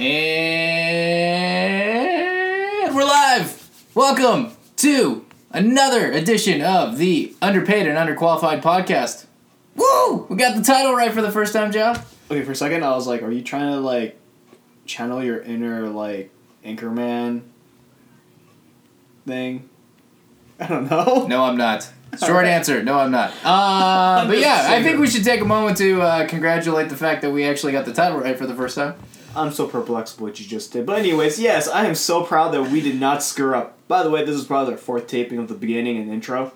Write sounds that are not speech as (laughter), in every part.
And we're live! Welcome to another edition of the Underpaid and Underqualified podcast. Woo! We got the title right for the first time, Joe. Okay, for a second I was like, are you trying to like channel your inner like Anchorman thing? (laughs) I don't know. No, I'm not. (laughs) Short answer, no, I'm not. Uh, (laughs) but yeah, I think we should take a moment to uh, congratulate the fact that we actually got the title right for the first time. I'm so perplexed with what you just did. But anyways, yes, I am so proud that we did not screw up. By the way, this is probably our fourth taping of the beginning and intro.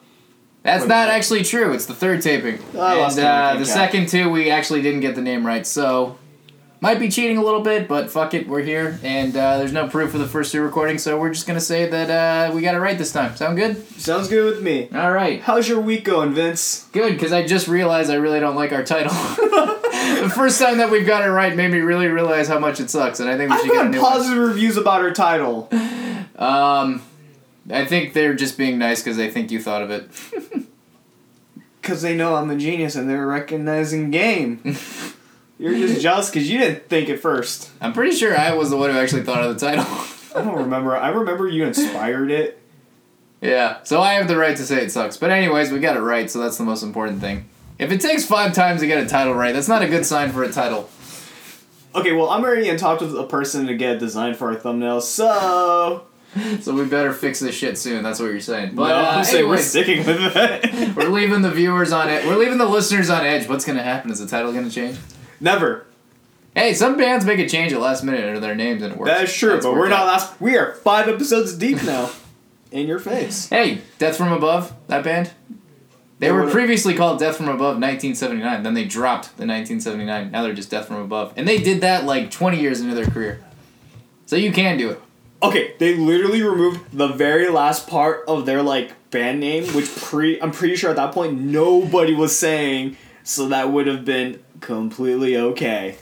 That's Wait, not actually true. It's the third taping. And uh, the count. second two, we actually didn't get the name right. So, might be cheating a little bit, but fuck it, we're here. And uh, there's no proof of the first two recordings, so we're just to say that uh, we got it right this time. Sound good? Sounds good with me. All right. How's your week going, Vince? Good, because I just realized I really don't like our title. (laughs) the first time that we've got it right made me really realize how much it sucks, and I think we I've should get a new one. positive reviews about our title. Um, I think they're just being nice because they think you thought of it. (laughs) Because they know I'm a genius and they're recognizing game. (laughs) You're just (laughs) jealous because you didn't think it first. I'm pretty sure I was the one who actually thought of the title. I don't remember. I remember you inspired it. Yeah, so I have the right to say it sucks. But anyways, we got it right, so that's the most important thing. If it takes five times to get a title right, that's not a good sign for a title. Okay, well, I'm already in talks with a person to get a design for our thumbnail, so. (laughs) So we better fix this shit soon. That's what you're saying. But no, uh, I'm saying we're sticking with it. (laughs) we're leaving the viewers on it. We're leaving the listeners on edge. What's gonna happen? Is the title gonna change? Never. Hey, some bands make a change at last minute into their names and it works. That is true, That's but we're not out. last. We are five episodes deep now. (laughs) In your face. Hey, Death from Above, that band. They Yeah, were previously called Death from Above 1979. Then they dropped the 1979. Now they're just Death from Above, and they did that like 20 years into their career. So you can do it. Okay, they literally removed the very last part of their like band name, which pre I'm pretty sure at that point nobody was saying, so that would have been completely okay.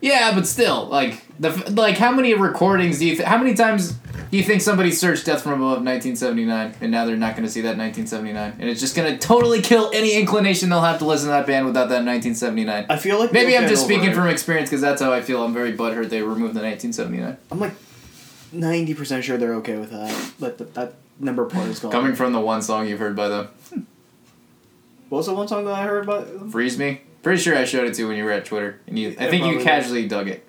Yeah, but still, like the like, how many recordings do you? Th- how many times do you think somebody searched "Death from Above" 1979, and now they're not going to see that 1979, and it's just going to totally kill any inclination they'll have to listen to that band without that 1979. I feel like Maybe I'm just speaking it. from experience because that's how I feel. I'm very butthurt they removed the 1979. I'm like ninety percent sure they're okay with that, but th- that number part is gone. Coming from the one song you've heard by them, What was the one song that I heard about? "Freeze Me." Pretty sure I showed it to you when you were at Twitter, and you. I think you casually dug it.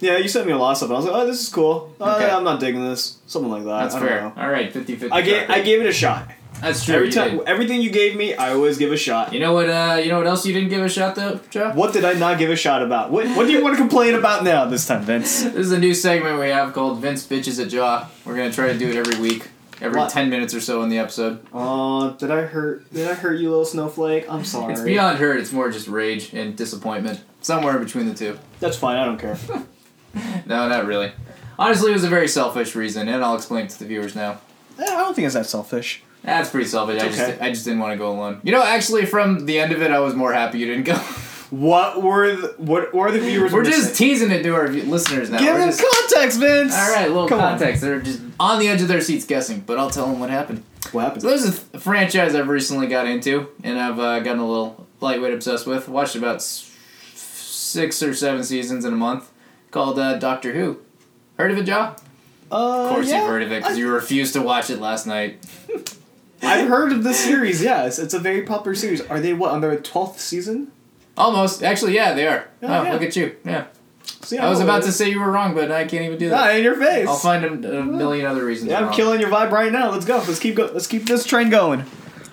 Yeah, you sent me a lot of stuff. and I was like, oh, this is cool. Uh, Okay. I'm not digging this. Something like that. That's I don't fair. know. All right, 50-50. I gave I gave it a shot. That's true. Every time, did. everything you gave me, I always give a shot. You know what? Uh, you know what else you didn't give a shot though, Joe? What did I not give a shot about? What What do you want to complain about now this time, Vince? (laughs) This is a new segment we have called Vince Bitches at Jia. We're gonna try to do it every week, every What? ten minutes or so in the episode. Uh, did I hurt? Did I hurt you, little snowflake? I'm sorry. It's beyond hurt. It's more just rage and disappointment. Somewhere between the two. That's fine. I don't care. (laughs) No, not really. Honestly, it was a very selfish reason, and I'll explain it to the viewers now. Eh, I don't think it's that selfish. That's pretty selfish. I Okay. just I just didn't want to go alone. You know, actually, from the end of it, I was more happy you didn't go. (laughs) What were the, what were the viewers? We're just teasing it to our listeners now. give We're them just- context, Vince. all right, a little Come on. context. They're just on the edge of their seats guessing, but I'll tell them what happened. What happened? So there's a th- franchise I've recently got into, and I've uh, gotten a little lightweight obsessed with. Watched about s- six or seven seasons in a month, called uh, Doctor Who. Heard of it, Joe? Uh, Of course yeah. you've heard of it because you refused to watch it last night. (laughs) I've heard of this series. Yes, it's a very popular series. Are they what on their twelfth season? Almost. Actually, yeah, they are. Oh, oh, yeah. look at you. Yeah. See, I was about to say you were wrong, but I can't even do that. Ah, in your face. I'll find a, a million other reasons. Yeah, I'm wrong. killing your vibe right now. Let's go. Let's keep go. Let's keep this train going.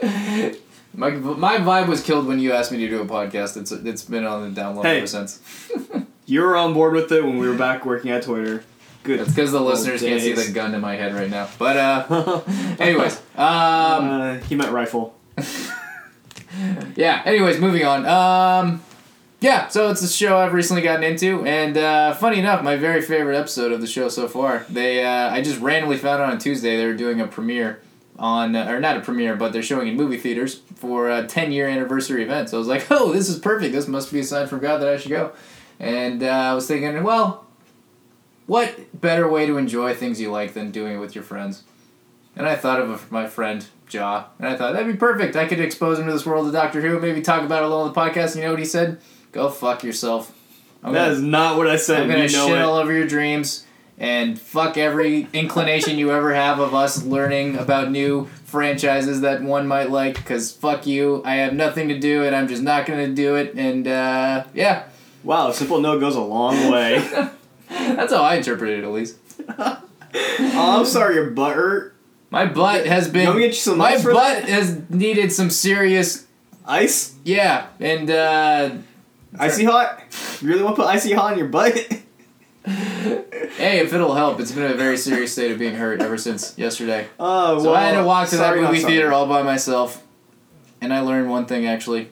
(laughs) My, my vibe was killed when you asked me to do a podcast. It's it's been on the download Hey. ever since. (laughs) You were on board with it when we were back working at Twitter. Good. It's because the listeners can't see the gun in my head right now. But uh, (laughs) anyways, um, uh, he meant rifle. (laughs) yeah. Anyways, moving on. Um, yeah. So it's a show I've recently gotten into, and uh, funny enough, my very favorite episode of the show so far. They uh, I just randomly found out on Tuesday they were doing a premiere on, uh, or not a premiere, but they're showing in movie theaters for a 10 year anniversary event. So I was like, (laughs) oh, this is perfect. This must be a sign from God that I should go. And uh, I was thinking, well, what better way to enjoy things you like than doing it with your friends? And I thought of my friend Jia, and I thought that'd be perfect. I could expose him to this world of Doctor Who, maybe talk about it a little on the podcast. You know what he said? Go fuck yourself. I'm That gonna, is not what I said. I'm gonna you know shit it. all over your dreams and fuck every inclination you ever have of us learning about new franchises that one might like. Because fuck you, I have nothing to do and I'm just not gonna do it. And uh, yeah, Wow, simple no goes a long way. (laughs) that's how I interpret it at least. (laughs) oh, I'm sorry, your butt hurt. My butt has been. You want me to get you some my ice for butt has needed some serious. Ice? Yeah, and uh, Icy hot? You really want to put icy hot in your butt? (laughs) hey, if it'll help, it's been a very serious state of being hurt ever since yesterday. Oh, So I had to walk to that sorry, not movie sorry. theater all by myself, and I learned one thing actually.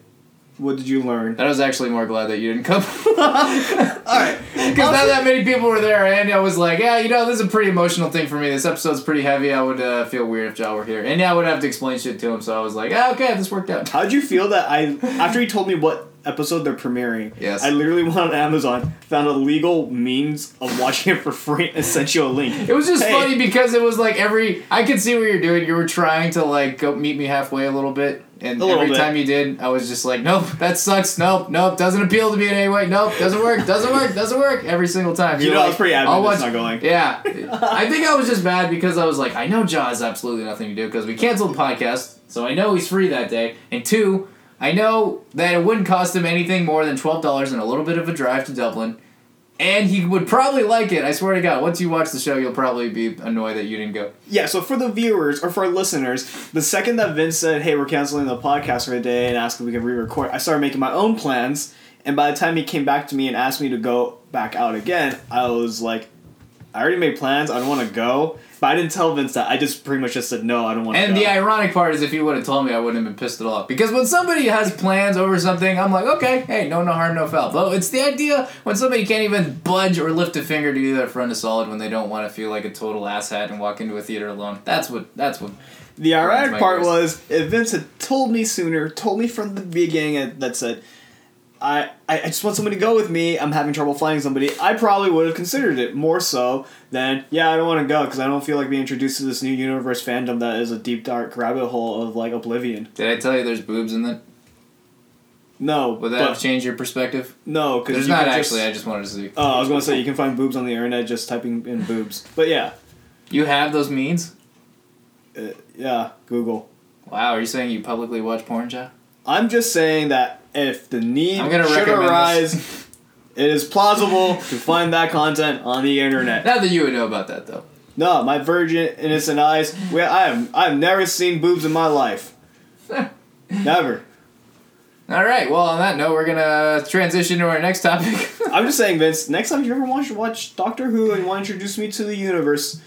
What did you learn? I was actually more glad that you didn't come. (laughs) Alright. Because not that many people were there, and I was like, yeah, you know, this is a pretty emotional thing for me. This episode's pretty heavy. I would uh, feel weird if y'all were here. And yeah, I would have to explain shit to him, so I was like, ah, okay, this worked out. How'd you feel that I, after he told me what episode they're premiering, Yes. I literally went on Amazon, found a legal means of watching it for free, and sent you a link. It was just Hey. funny because it was like every. I could see what you're doing. You were trying to like go meet me halfway a little bit. And every bit. time you did, I was just like, nope, that sucks. Nope, nope, doesn't appeal to me in any way. Nope, doesn't work, doesn't work, doesn't work. Every single time. You You're know, I was pretty adamant it's watch- not going. Yeah, (laughs) I think I was just bad because I was like, I know Jia has absolutely nothing to do because we canceled the podcast, so I know he's free that day. And two, I know that it wouldn't cost him anything more than twelve dollars and a little bit of a drive to Dublin, and he would probably like it. I swear to God, once you watch the show, you'll probably be annoyed that you didn't go. Yeah, so for the viewers or for our listeners, the second that Vince said, "Hey, we're canceling the podcast for the day," and asked if we could re-record, I started making my own plans. And by the time he came back to me and asked me to go back out again, I was like, "I already made plans. I don't want to go." But I didn't tell Vince that. I just pretty much just said, "No, I don't want to." And go. the ironic part is, if you would have told me, I wouldn't have been pissed at all. Because when somebody has plans over something, I'm like, okay, hey, no, no harm, no foul. But it's the idea when somebody can't even budge or lift a finger to do their friend a solid when they don't want to feel like a total asshat and walk into a theater alone. That's what. That's what. The ironic part was if Vince had told me sooner, told me from the beginning that said, I, I just want somebody to go with me. I'm having trouble finding somebody. I probably would have considered it more so than yeah. I don't want to go because I don't feel like being introduced to this new universe fandom that is a deep dark rabbit hole of like oblivion. Did I tell you there's boobs in that? No, Would that but have changed your perspective? no, because There's not actually. I just wanted to see. oh, I was gonna say you can find boobs on the internet just typing in boobs. But yeah, You have those means? uh, yeah, Google. Wow, are you saying you publicly watch porn, Joe? I'm just saying that if the need should arise, it is plausible to find that content on the internet. Not that you would know about that though. No, my virgin innocent eyes. We, I have I've never seen boobs in my life. (laughs) Never. All right. Well, on that note, we're gonna transition to our next topic. (laughs) I'm just saying, Vince. Next time you ever want to watch Doctor Who and want to introduce me to the universe,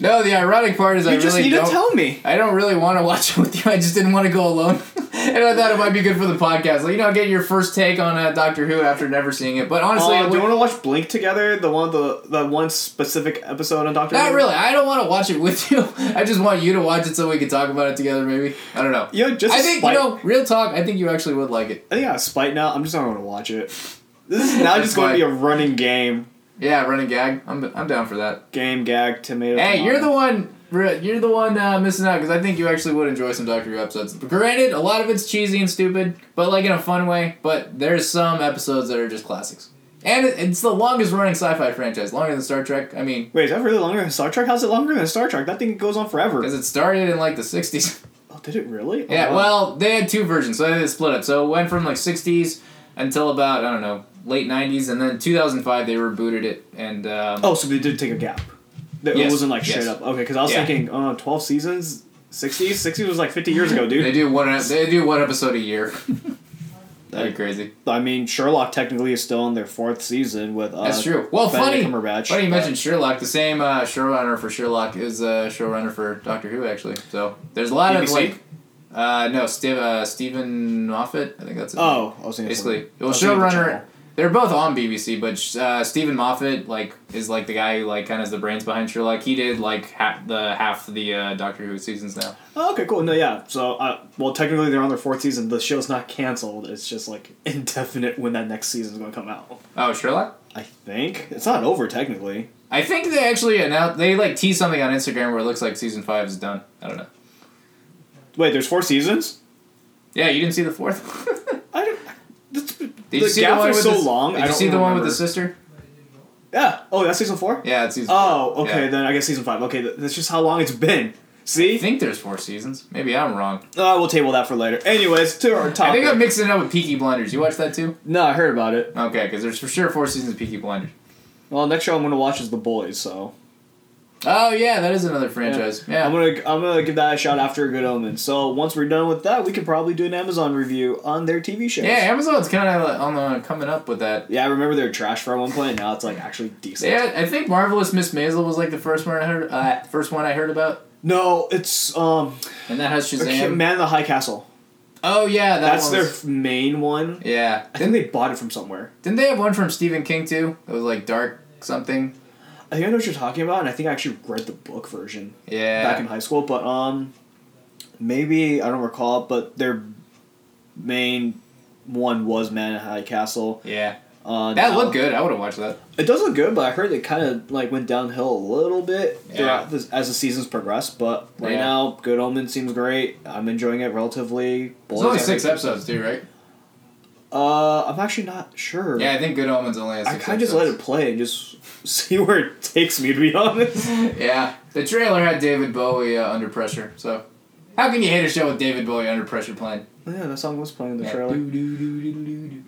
no, the ironic part is I just really need don't. to tell me. I don't really want to watch (laughs) it with you. I just didn't want to go alone, (laughs) and I thought it might be good for the podcast. Like, you know, get your first take on uh, Doctor Who after never seeing it. But honestly, Uh, do you want to watch Blink together? The one, the the one specific episode on Doctor not Who. really. I don't want to watch it with (laughs) you. I just want you to watch it so we can talk about it together. Maybe I don't know. You just I think spite. you know, real talk. I think you actually would like it. I think spite now. I'm just not going to watch it. This is now just going to be a running game. Yeah, running gag. I'm I'm down for that. Game gag tomato. Hey, you're the one. You're the one uh, missing out because I think you actually would enjoy some Doctor Who episodes. Granted, a lot of it's cheesy and stupid, but like in a fun way. But there's some episodes that are just classics, and it's the longest running sci-fi franchise, longer than Star Trek. I mean, Wait, is that really longer than Star Trek? How's it longer than Star Trek? That thing goes on forever. because it started in like the '60s. Oh, did it really? Oh, Yeah, wow. well, they had two versions, so they split up. So it went from like '60s until about I don't know late '90s, and then 2005 they rebooted it, and um, Oh, so they did take a gap. It Yes, wasn't like straight yes. up. Okay, because I was Yeah. thinking, uh, 12 seasons? 60s? 60s was like 50 years ago, dude. they do one they do one episode a year. (laughs) That'd be crazy. I mean, Sherlock technically is still in their fourth season with uh, That's true. Well, funny. Benedict Cumberbatch. Funny you mentioned Sherlock. The same uh, showrunner for Sherlock is uh, showrunner for Doctor Who, actually. So there's a lot of BBC? like, uh, no, Steve, uh, Steven Moffat. I think that's name. Oh, I was thinking basically. something- I Well, was showrunner. They're both on BBC, but uh, Steven Moffat like is like the guy who like kind of is the brains behind Sherlock. He did like half the half the uh, Doctor Who seasons now. Oh, okay, cool. No, yeah. So, uh, well, technically they're on their fourth season. The show's not canceled. It's just like (laughs) indefinite when that next season's going to come out. Oh, Sherlock. I think it's not over technically. I think they actually announced they like teased something on Instagram where it looks like season five is done. I don't know. Wait, there's four seasons. Yeah, you didn't see the fourth. (laughs) I don't. That's, Did The you see the one with so the, long, Did you see the one with the sister? Yeah. Oh, that's season four. Yeah, it's season. Oh, four. okay. Yeah. Then I guess season five. Okay, that's just how long it's been. See, I think there's four seasons. Maybe I'm wrong. Uh, we'll table that for later. Anyways, to our I think I'm mixing it up with Peaky Blinders. You watch that too? no, I heard about it. Okay, because there's for sure four seasons of Peaky Blinders. Well, next show I'm gonna watch is The Boys. So Oh yeah, that is another franchise. Yeah. I'm gonna I'm gonna give that a shot after a Good omen. So once we're done with that, we can probably do an Amazon review on their TV shows. Yeah, Amazon's kind of on the coming up with that. Yeah, I remember they were trash for one point. and Now it's like actually decent. Yeah, I think Marvelous Miss Maisel was like the first one I heard. Uh, first one I heard about, No, it's um, and that has Shazam. Man the High Castle. Oh yeah, that That's their was- main one. Yeah, I think they bought it from somewhere. didn't they have one from Stephen King too? That was like dark something. I think I know what you're talking about, and I think I actually read the book version Yeah. back in high school. But um, maybe I don't recall. But their main one was Man in High Castle. yeah. Uh, That now- looked good. I would have watched that. It does look good, but I heard it kind of like went downhill a little bit Yeah. this, as the seasons progressed. But right Yeah. now, Good Omen seems great. I'm enjoying it relatively. There's only six episodes too, right? Uh, I'm actually not sure. Yeah, I think Good Omens only has I kind of just let it play and just see where it takes me. To be honest. (laughs) Yeah, the trailer had David Bowie uh, under pressure. So, how can you hate a show with David Bowie under pressure playing? yeah, that song was playing in the Yeah. trailer.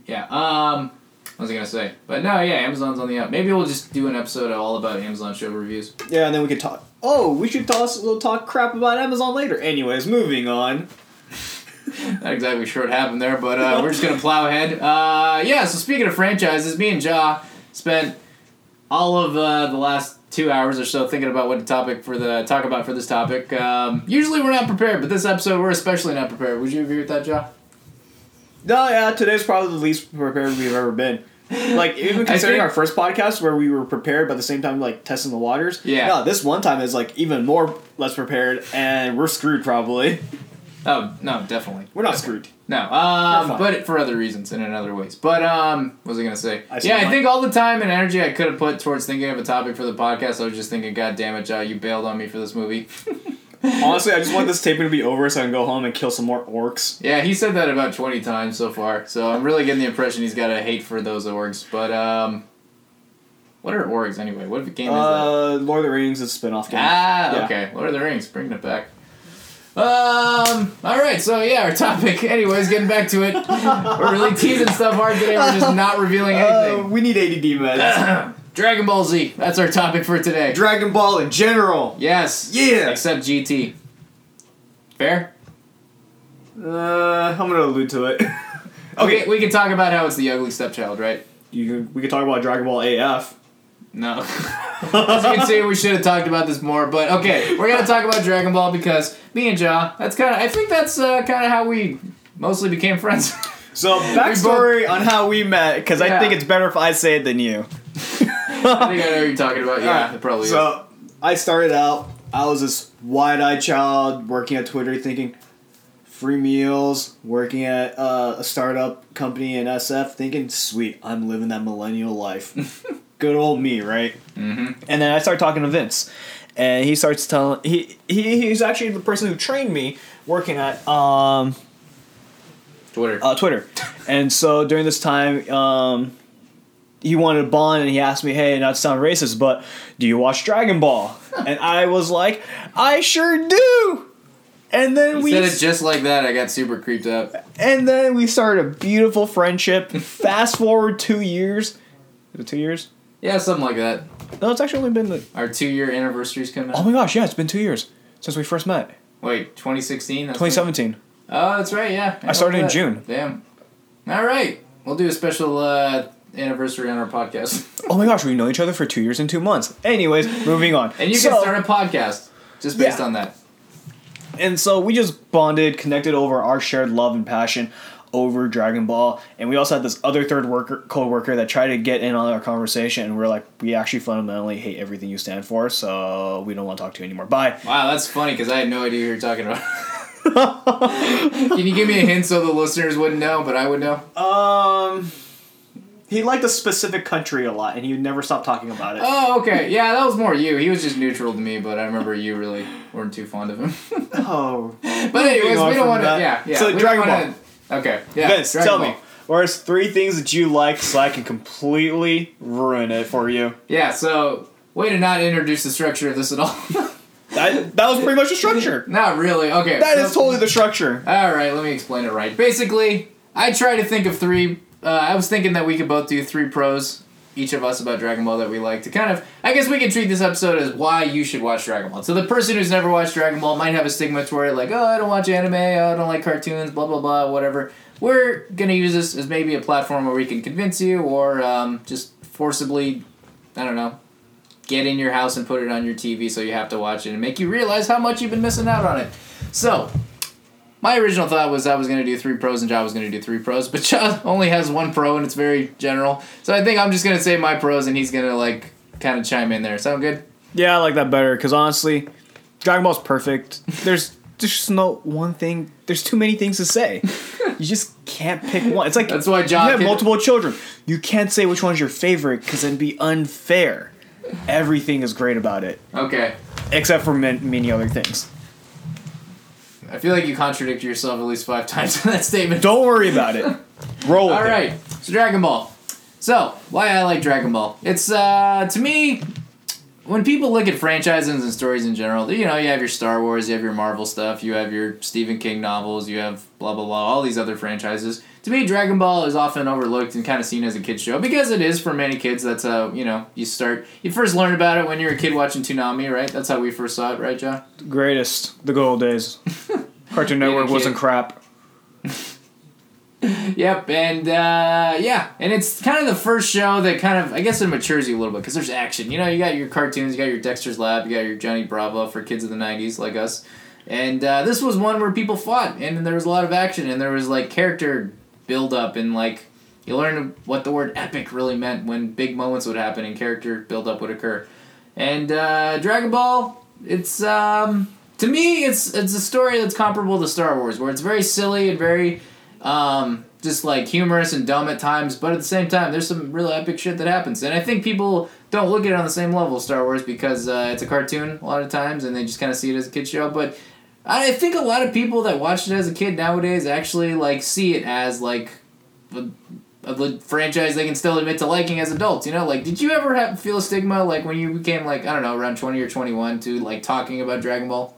Yeah. Um, what was I gonna say? But no, yeah, Amazon's on the up. Maybe we'll just do an episode all about Amazon show reviews. Yeah, and then we could talk. Oh, we should toss a little talk crap about Amazon later. Anyways, moving on. Not exactly sure what happened there, but uh, we're just gonna plow ahead. Uh, yeah. So speaking of franchises, me and Jia spent all of uh, the last two hours or so thinking about what to topic for the talk about for this topic. Um, usually we're not prepared, but this episode we're especially not prepared. Would you agree with that, Jia? No, yeah, today's probably the least prepared we've ever been. Like even (laughs) considering think- our first podcast where we were prepared, but at the same time like testing the waters. Yeah. No, this one time is like even more less prepared, and we're screwed probably. Oh no, definitely. We're not screwed. No, um, but for other reasons and in other ways. But um, what was I gonna say? I yeah, I think all the time and energy I could have put towards thinking of a topic for the podcast, I was just thinking, God damn it, Joe, you bailed on me for this movie. (laughs) Honestly, I just want this taping to be over so I can go home and kill some more orcs. yeah, he said that about twenty times so far, so I'm really getting the impression he's got a hate for those orcs. But um, what are orcs anyway? What game is that? Uh, Lord of the Rings is a spin-off game. Ah, Yeah. okay. Lord of the Rings, bringing it back. Um. All right. So yeah, our topic. (laughs) Anyways, getting back to it. We're really teasing stuff hard today. We're just not revealing Uh, anything. we need ADD meds. (clears throat) Dragon Ball Z. That's our topic for today. Dragon Ball in general. yes. Yeah. Except GT. Fair. Uh, I'm gonna allude to it. (laughs) Okay. We can talk about how it's the ugly stepchild, right? You can, we could talk about Dragon Ball AF. No. (laughs) (laughs) As you can see, we should have talked about this more, but okay, we're gonna talk about Dragon Ball because me and Jia, that's kind of, I think that's uh, kind of how we mostly became friends. (laughs) So backstory on how we met, because Yeah. I think it's better if I say it than you. I think I know what you're talking about. Yeah, Alright, it probably is. So I started out. I was this wide-eyed child working at Twitter, thinking free meals, working at uh, a startup company in SF, thinking sweet, I'm living that millennial life. Good old me, right? Mm-hmm. And then I start talking to Vince, and he starts telling he, he he's actually the person who trained me working at um Twitter. uh, Twitter. And so during this time, um, he wanted to bond and he asked me, hey, not to sound racist, but do you watch Dragon Ball? (laughs) and I was like, I sure do. And then You we said it just like that. I got super creeped out. and then we started a beautiful friendship. (laughs) Fast forward two years. Is it two years? Yeah, something like that. No, it's actually only been the, Our two year anniversary's coming up. oh up. my gosh, yeah, it's been two years since we first met. Wait, 2016? That's when- 2017. Oh, that's right, yeah. I started in that. June. Damn. All right. We'll do a special uh, anniversary on our podcast. (laughs) Oh my gosh, we know each other for two years and two months. Anyways, moving on. and you So- can start a podcast just based Yeah. on that. And so we just bonded, connected over our shared love and passion over Dragon Ball. And we also had this other third worker co-worker that tried to get in on our conversation and we're like, we actually fundamentally hate everything you stand for, so we don't want to talk to you anymore. Bye. Wow, that's funny because I had no idea who you were talking about. (laughs) Can you give me a hint so the listeners wouldn't know, but I would know? Um he liked a specific country a lot and he would never stop talking about it. Oh, okay. Yeah, that was more you. He was just neutral to me, but I remember you really weren't too fond of him. Oh. (laughs) but anyways, we don't want to. Yeah, yeah. So we don't Dragon wanna- Okay. Yeah. Vince, Dragon tell Ball. me, Whereas three things that you like, so I can completely ruin it for you. Yeah, so way to not introduce the structure of this at all. (laughs) That that was pretty much the structure. (laughs) not really. Okay. That so- is totally the structure. All right, let me explain it right. Basically, I try to think of three. Uh, I was thinking that we could both do three pros, each of us, about Dragon Ball that we like to kind of. I guess we could treat this episode as why you should watch Dragon Ball. So the person who's never watched Dragon Ball might have a stigma toward it, like, oh, I don't watch anime, oh, I don't like cartoons, blah blah blah, whatever. We're gonna use this as maybe a platform where we can convince you, or um, just forcibly, I don't know, get in your house and put it on your TV so you have to watch it and make you realize how much you've been missing out on it. So, my original thought was I was going to do three pros and Jia was going to do three pros, but (laughs) Jia only has one pro and it's very general. So I think I'm just going to say my pros and he's going to like kind of chime in there. Sound good? Yeah, I like that better because honestly, Dragon Ball's perfect. There's there's just no one thing. There's too many things to say. (laughs) you just can't pick one. It's like That's why you Jia have multiple children. You can't say which one's your favorite because it'd be unfair. Everything is great about it, Okay. except for man- many other things. I feel like you contradict yourself at least five (laughs) times in that statement. Don't worry about it. Roll with All it. right, so Dragon Ball. So why I like Dragon Ball? It's uh to me, when people look at franchises and stories in general, you know, you have your Star Wars, you have your Marvel stuff, you have your Stephen King novels, you have blah blah blah, all these other franchises. To me, Dragon Ball is often overlooked and kind of seen as a kid's show because it is for many kids. That's how you know you start. You first learn about it when you're a kid watching Toonami, right? That's how we first saw it, right, John? Greatest. The good old days. (laughs) Cartoon Network wasn't crap. (laughs) Yep, and uh, yeah, and it's kind of the first show that kind of I guess it matures you a little bit because there's action. You know, you got your cartoons, you got your Dexter's Lab, you got your Johnny Bravo for kids of the '90s like us, and uh, this was one where people fought and there was a lot of action and there was like character build up and like you learned what the word epic really meant when big moments would happen and character build up would occur, and uh, Dragon Ball, it's um, to me it's it's a story that's comparable to Star Wars where it's very silly and very um, just like humorous and dumb at times, but at the same time, there's some really epic shit that happens. And I think people don't look at it on the same level of Star Wars because uh, it's a cartoon a lot of times, and they just kind of see it as a kid show. But I think a lot of people that watched it as a kid nowadays actually like see it as like a, a franchise they can still admit to liking as adults. You know, like did you ever have feel a stigma like when you became like I don't know around twenty or twenty one to like talking about Dragon Ball?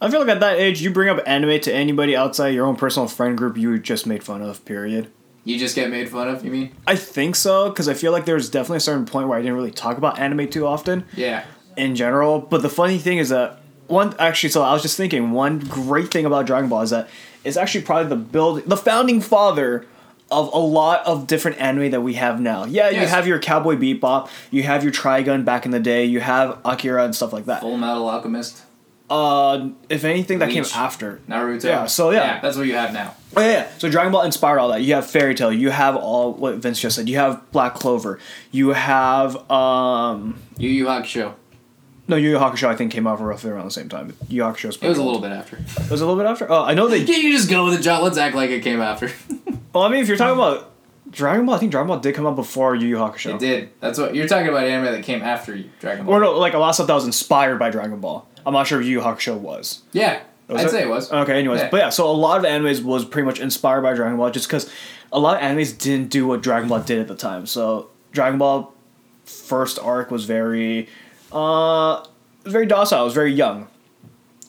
I feel like at that age, you bring up anime to anybody outside your own personal friend group, you just made fun of. Period. You just get made fun of. You mean? I think so because I feel like there's definitely a certain point where I didn't really talk about anime too often Yeah. in general. But the funny thing is that one actually, so I was just thinking one great thing about Dragon Ball is that it's actually probably the build, the founding father of a lot of different anime that we have now. Yeah, you have your Cowboy Bebop, you have your Trigun back in the day, you have Akira and stuff like that. Full Metal Alchemist. Uh, if anything, that came after. Naruto. Yeah, so yeah. that's what you have now. Oh yeah, yeah. So Dragon Ball inspired all that. You have Fairy Tail. You have all what Vince just said. You have Black Clover. You have um. Yu Yu Hakusho. No, Yu Yu Hakusho I think came out roughly around the same time. Yu Yu Hakusho's It was a little bit after. It was a little bit after. Oh, I know they. (laughs) Yeah, you just go with the jot. Let's act like it came after. (laughs) Well, I mean, if you're talking about Dragon Ball, I think Dragon Ball did come out before Yu Yu Hakusho. it did. That's what you're talking about. Anime that came after Dragon Ball. Or no, like a lot of stuff that was inspired by Dragon Ball. I'm not sure if Yu Yu Hakusho was. yeah, Was I'd it? say it was. Okay, anyways, Yeah. but yeah, so a lot of animes was pretty much inspired by Dragon Ball, just because a lot of animes didn't do what Dragon Ball did at the time. So Dragon Ball first arc was very, uh, very docile. It was very young,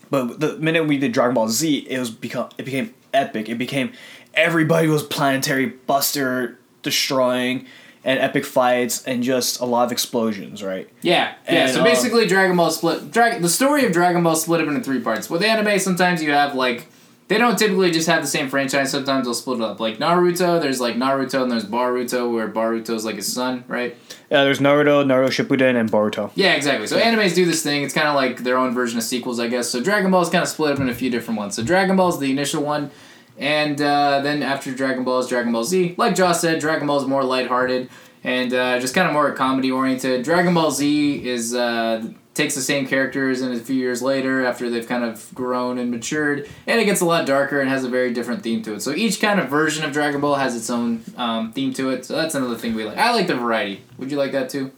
but the minute we did Dragon Ball Z, it was become it became epic. It became everybody was planetary buster destroying and epic fights and just a lot of explosions, right? Yeah, yeah. And, so uh, basically, Dragon Ball split. Dragon. The story of Dragon Ball split up into three parts. With anime, sometimes you have like they don't typically just have the same franchise. Sometimes they'll split it up. Like Naruto, there's like Naruto and there's Boruto, where Boruto's like his son, right? Yeah, there's Naruto, Naruto Shippuden, and Boruto. Yeah, exactly. So animes do this thing. It's kind of like their own version of sequels, I guess. So Dragon Ball is kind of split up in a few different ones. So Dragon Ball is the initial one, and uh, then after Dragon Ball is Dragon Ball Z. Like Josh said, Dragon Ball is more lighthearted and uh, just kind of more comedy oriented. Dragon Ball Z is uh, takes the same characters and a few years later after they've kind of grown and matured, and it gets a lot darker and has a very different theme to it. So each kind of version of Dragon Ball has its own um, theme to it. So that's another thing we like. I like the variety. Would you like that too?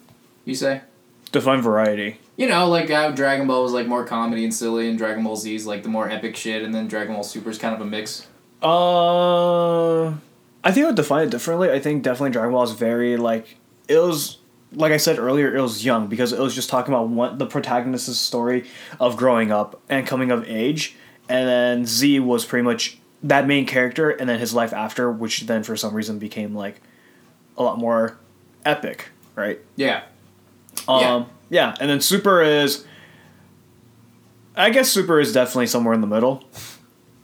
You say? Define variety. You know, like how Dragon Ball was like more comedy and silly, and Dragon Ball Z is like the more epic shit, and then Dragon Ball Super is kind of a mix. Uh, I think I would define it differently. I think definitely Dragon Ball is very like it was like I said earlier, it was young because it was just talking about the protagonist's story of growing up and coming of age, and then Z was pretty much that main character, and then his life after, which then for some reason became like a lot more epic, right? Yeah. Um, Yeah. yeah, and then Super is. I guess Super is definitely somewhere in the middle.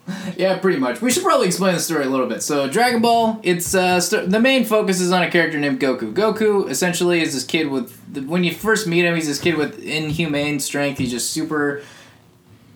(laughs) Yeah, pretty much. We should probably explain the story a little bit. So, Dragon Ball, it's uh, st- the main focus is on a character named Goku. Goku essentially is this kid with the, when you first meet him, he's this kid with inhumane strength. He's just super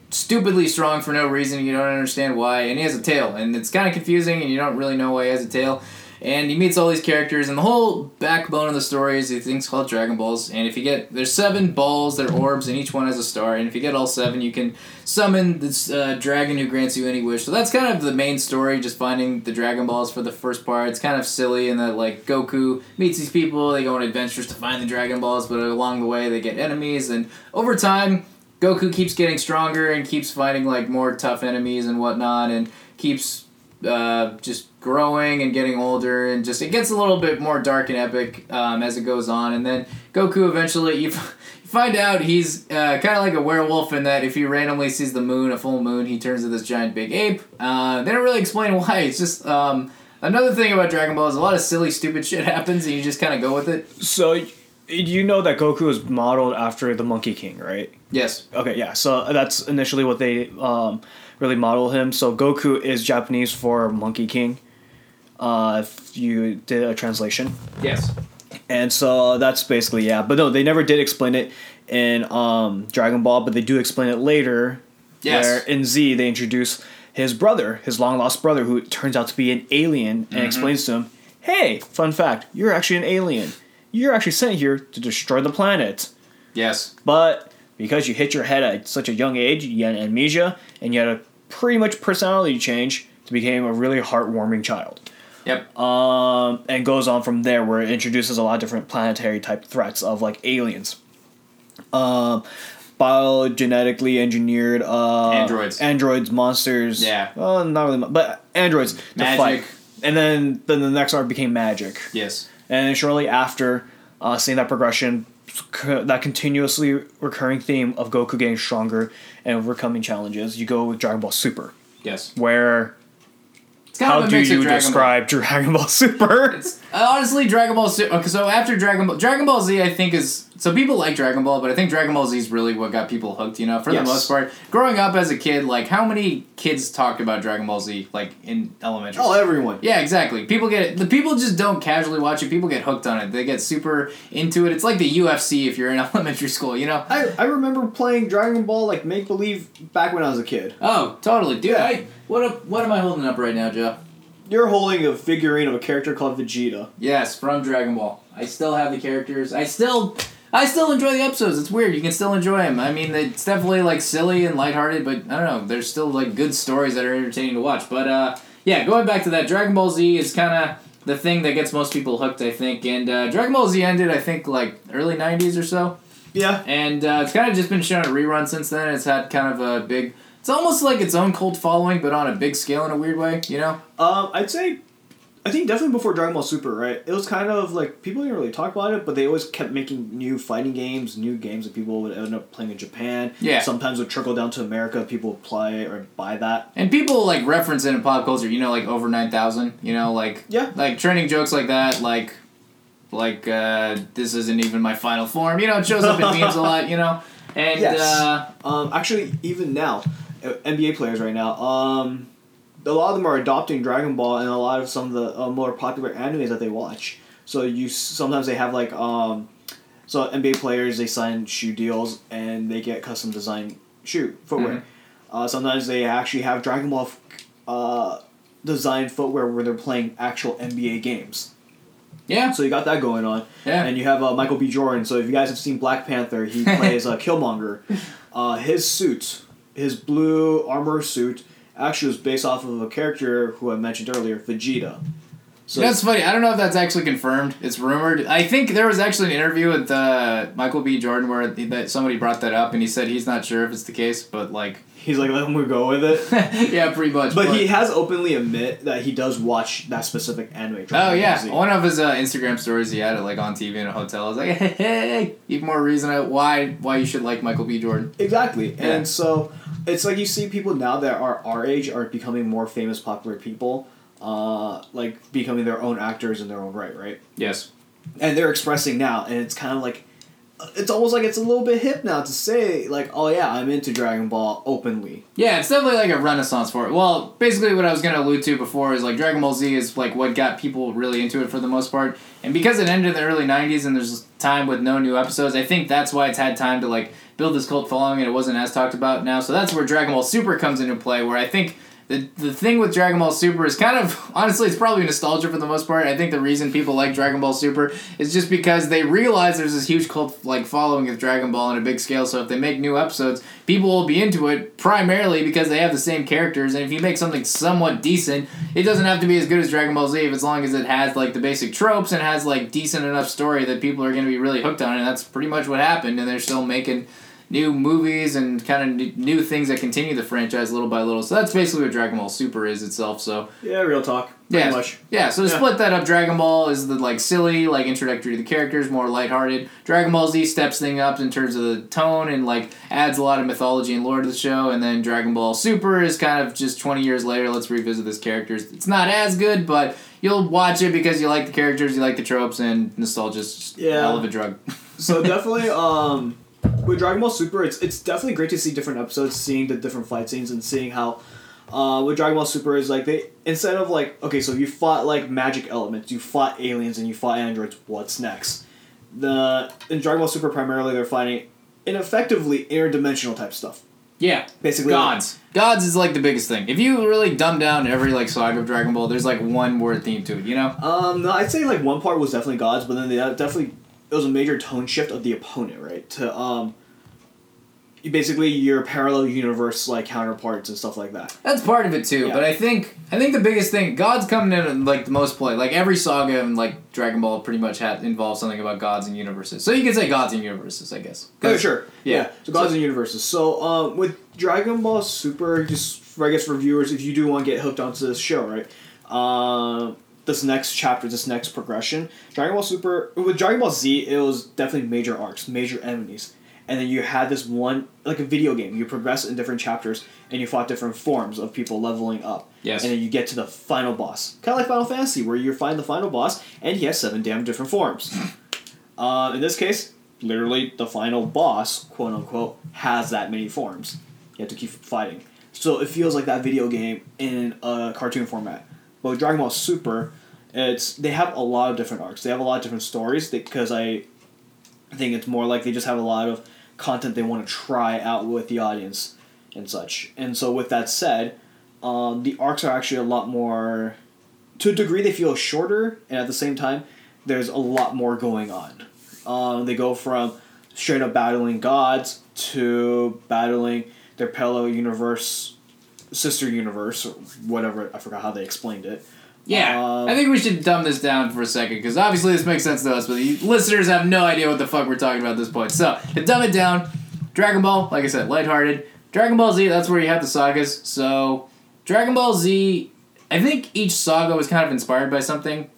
stupidly strong for no reason. You don't understand why, and he has a tail, and it's kind of confusing, and you don't really know why he has a tail. And he meets all these characters, and the whole backbone of the story is these things called Dragon Balls. And if you get there's seven balls, they're orbs, and each one has a star. And if you get all seven, you can summon this uh, dragon who grants you any wish. So that's kind of the main story, just finding the Dragon Balls for the first part. It's kind of silly in that like Goku meets these people, they go on adventures to find the Dragon Balls, but along the way they get enemies, and over time Goku keeps getting stronger and keeps fighting like more tough enemies and whatnot, and keeps uh, just growing and getting older, and just it gets a little bit more dark and epic um, as it goes on. And then Goku eventually you, (laughs) f- you find out he's uh, kind of like a werewolf in that if he randomly sees the moon, a full moon, he turns into this giant big ape. Uh, they don't really explain (laughs) why. It's just um, another thing about Dragon Ball is a lot of silly, stupid (laughs) shit happens, and you just kind of go with it. So you know that Goku is modeled after the Monkey King, right? Yes. Okay, yeah. So that's initially what they um, really model him. So Goku is Japanese for Monkey King. Uh, if you did a translation, Yes. and so that's basically yeah. But no, they never did explain it in um, Dragon Ball, but they do explain it later. Yes. Where in Z they introduce his brother, his long lost brother, who turns out to be an alien, and explains to him, "Hey, fun fact, you're actually an alien. You're actually sent here to destroy the planet." Yes. But because you hit your head at such a young age, you had amnesia, and you had a pretty much personality change to become a really heartwarming child. Yep. Um, and goes on from there, where it introduces a lot of different planetary type threats of like aliens, um, biogenetically engineered uh, Androids. androids, monsters. Yeah. well, not really, but androids to Magic. fight. And then, then the next arc became magic. Yes. And then shortly after, uh, seeing that progression, that continuously recurring theme of Goku getting stronger and overcoming challenges, you go with Dragon Ball Super, Yes. where how do you Dragon Ball. describe Dragon Ball (laughs) Super? It's uh, honestly Dragon Ball. Super. So after Dragon Ball, Dragon Ball Z, I think is so people like Dragon Ball, but I think Dragon Ball Z is really what got people hooked. You know, for Yes. the most part, growing up as a kid, like how many kids talked about Dragon Ball Z like in elementary? Oh, everyone. Yeah, exactly. People get it. The people just don't casually watch it. People get hooked on it. They get super into it. It's like the UFC if you're in (laughs) elementary school. You know. I, I remember playing Dragon Ball like make believe back when I was a kid. Oh, totally, dude. Yeah. I, what up, What am I holding up right now, Joe? You're holding a figurine of a character called Vegeta. Yes, from Dragon Ball. I still have the characters. I still, I still enjoy the episodes. It's weird. You can still enjoy them. I mean, it's definitely like silly and lighthearted, but I don't know. There's still like good stories that are entertaining to watch. But uh, yeah, going back to that, Dragon Ball Z is kind of the thing that gets most people hooked, I think. And uh, Dragon Ball Z ended, I think, like early '90s or so. Yeah. And uh, it's kind of just been shown at rerun since then. It's had kind of a big. It's almost like its own cult following, but on a big scale in a weird way. You know. Um, I'd say, I think definitely before Dragon Ball Super, right? It was kind of like people didn't really talk about it, but they always kept making new fighting games, new games that people would end up playing in Japan. Yeah. Sometimes would trickle down to America. People would play or buy that. And people like reference it in pop culture, you know, like over nine thousand, you know, like Yeah. like trending jokes like that, like like uh, this isn't even my final form, you know, it shows up in (laughs) memes a lot, you know, and Yes. uh, Um, actually, even now, NBA players right now, um, a lot of them are adopting Dragon Ball and a lot of some of the uh, more popular animes that they watch. So you sometimes they have like um, so NBA players they sign shoe deals and they get custom design shoe footwear. Mhm. Uh, sometimes they actually have Dragon Ball f- uh, design footwear where they're playing actual NBA games. yeah, So you got that going on. yeah, And you have uh, Michael B. Jordan. So if you guys have seen Black Panther, he (laughs) plays uh, Killmonger. Uh, his suit, his blue armor suit, actually was based off of a character who I mentioned earlier, Vegeta. So That's funny. I don't know if that's actually confirmed. It's rumored. I think there was actually an interview with uh, Michael B. Jordan where th- that somebody brought that up, and he said he's not sure if it's the case, but like, (laughs) he's like, let me go with it. (laughs) yeah, pretty much. But he has openly admit that he does watch that specific anime. Oh yeah, Z. one of his uh, Instagram stories he had it like on TV in a hotel. I was like, (laughs) hey, hey, even more reason why why you should like Michael B. Jordan. Exactly. Yeah. And so it's like you see people now that are our age are becoming more famous, popular people, uh, like becoming their own actors in their own right, right? Yes. And they're expressing now, and it's kind of like, it's almost like it's a little bit hip now to say like, oh yeah, I'm into Dragon Ball openly. Yeah, it's definitely like a renaissance for it. Well, basically, what I was going to allude to before is like Dragon Ball Z is like what got people really into it for the most part. And because it ended in the early 90s and there's time with no new episodes, I think that's why it's had time to like build this cult following and it wasn't as talked about now. So that's where Dragon Ball Super comes into play, where I think. The, the thing with Dragon Ball Super is kind of (laughs) honestly it's probably nostalgia for the most part. I think the reason people like Dragon Ball Super is just because they realize there's this huge cult like following of Dragon Ball on a big scale. So if they make new episodes, people will be into it primarily because they have the same characters. And if you make something somewhat decent, it doesn't have to be as good as Dragon Ball Z if as long as it has like the basic tropes and has like decent enough story that people are going to be really hooked on. it. And that's pretty much what happened. And they're still making new movies and kind of new things that continue the franchise little by little. So that's basically what Dragon Ball Super is itself. So Yeah, real talk. Pretty yeah, much. yeah. So to Yeah. split that up, Dragon Ball is the like silly, like introductory to the characters, more lighthearted. Dragon Ball Z steps thing up in terms of the tone and like adds a lot of mythology and lore to the show. And then Dragon Ball Super is kind of just twenty years later. Let's revisit this characters. It's not as good, but you'll watch it because you like the characters, you like the tropes, and nostalgia's just Yeah. hell of a drug. So definitely, (laughs) um, with Dragon Ball Super, it's it's definitely great to see different episodes, seeing the different fight scenes, and seeing how. Uh, with Dragon Ball Super is like they instead of like okay so you fought like magic elements you fought aliens and you fought androids what's next the in Dragon Ball Super primarily they're fighting ineffectively interdimensional type stuff yeah. basically Gods. Gods is like the biggest thing. If you really dumb down every like saga of Dragon Ball, there's like one word theme to it, you know? Um, no, I'd say like one part was definitely gods, but then they uh, definitely it was a major tone shift of the opponent, right? To um, you basically your parallel universe like counterparts and stuff like that. That's part of it too, Yeah. but I think I think the biggest thing gods coming in like the most play. Like every saga and like Dragon Ball pretty much had involves something about gods and universes. So you can say gods and universes, I guess. Oh, sure. Yeah. Yeah. So gods and universes. So um, with Dragon Ball Super, just for, I guess for viewers, if you do want to get hooked onto this show, right? Um, this next chapter, this next progression, Dragon Ball Super with Dragon Ball Z, it was definitely major arcs, major enemies, and then you had this one like a video game. You progress in different chapters, and you fought different forms of people leveling up. Yes. And then you get to the final boss, kind of like Final Fantasy, where you find the final boss, and he has seven damn different forms. (laughs) Uh, in this case, literally the final boss, quote unquote, has that many forms. You have to keep fighting. So it feels like that video game in a cartoon format. But Dragon Ball Super, it's they have a lot of different arcs. They have a lot of different stories because I think it's more like they just have a lot of content they want to try out with the audience and such. And so with that said, um, the arcs are actually a lot more to a degree they feel shorter and at the same time there's a lot more going on. Um, they go from straight up battling gods to battling their parallel universe, sister universe, or whatever. I forgot how they explained it. Yeah, Um, I think we should dumb this down for a second because obviously this makes sense to us, but the listeners have no idea what the fuck we're talking about at this point. So to dumb it down, Dragon Ball, like I said, lighthearted. Dragon Ball Z, that's where you have the sagas. So Dragon Ball Z, I think each saga was kind of inspired by something,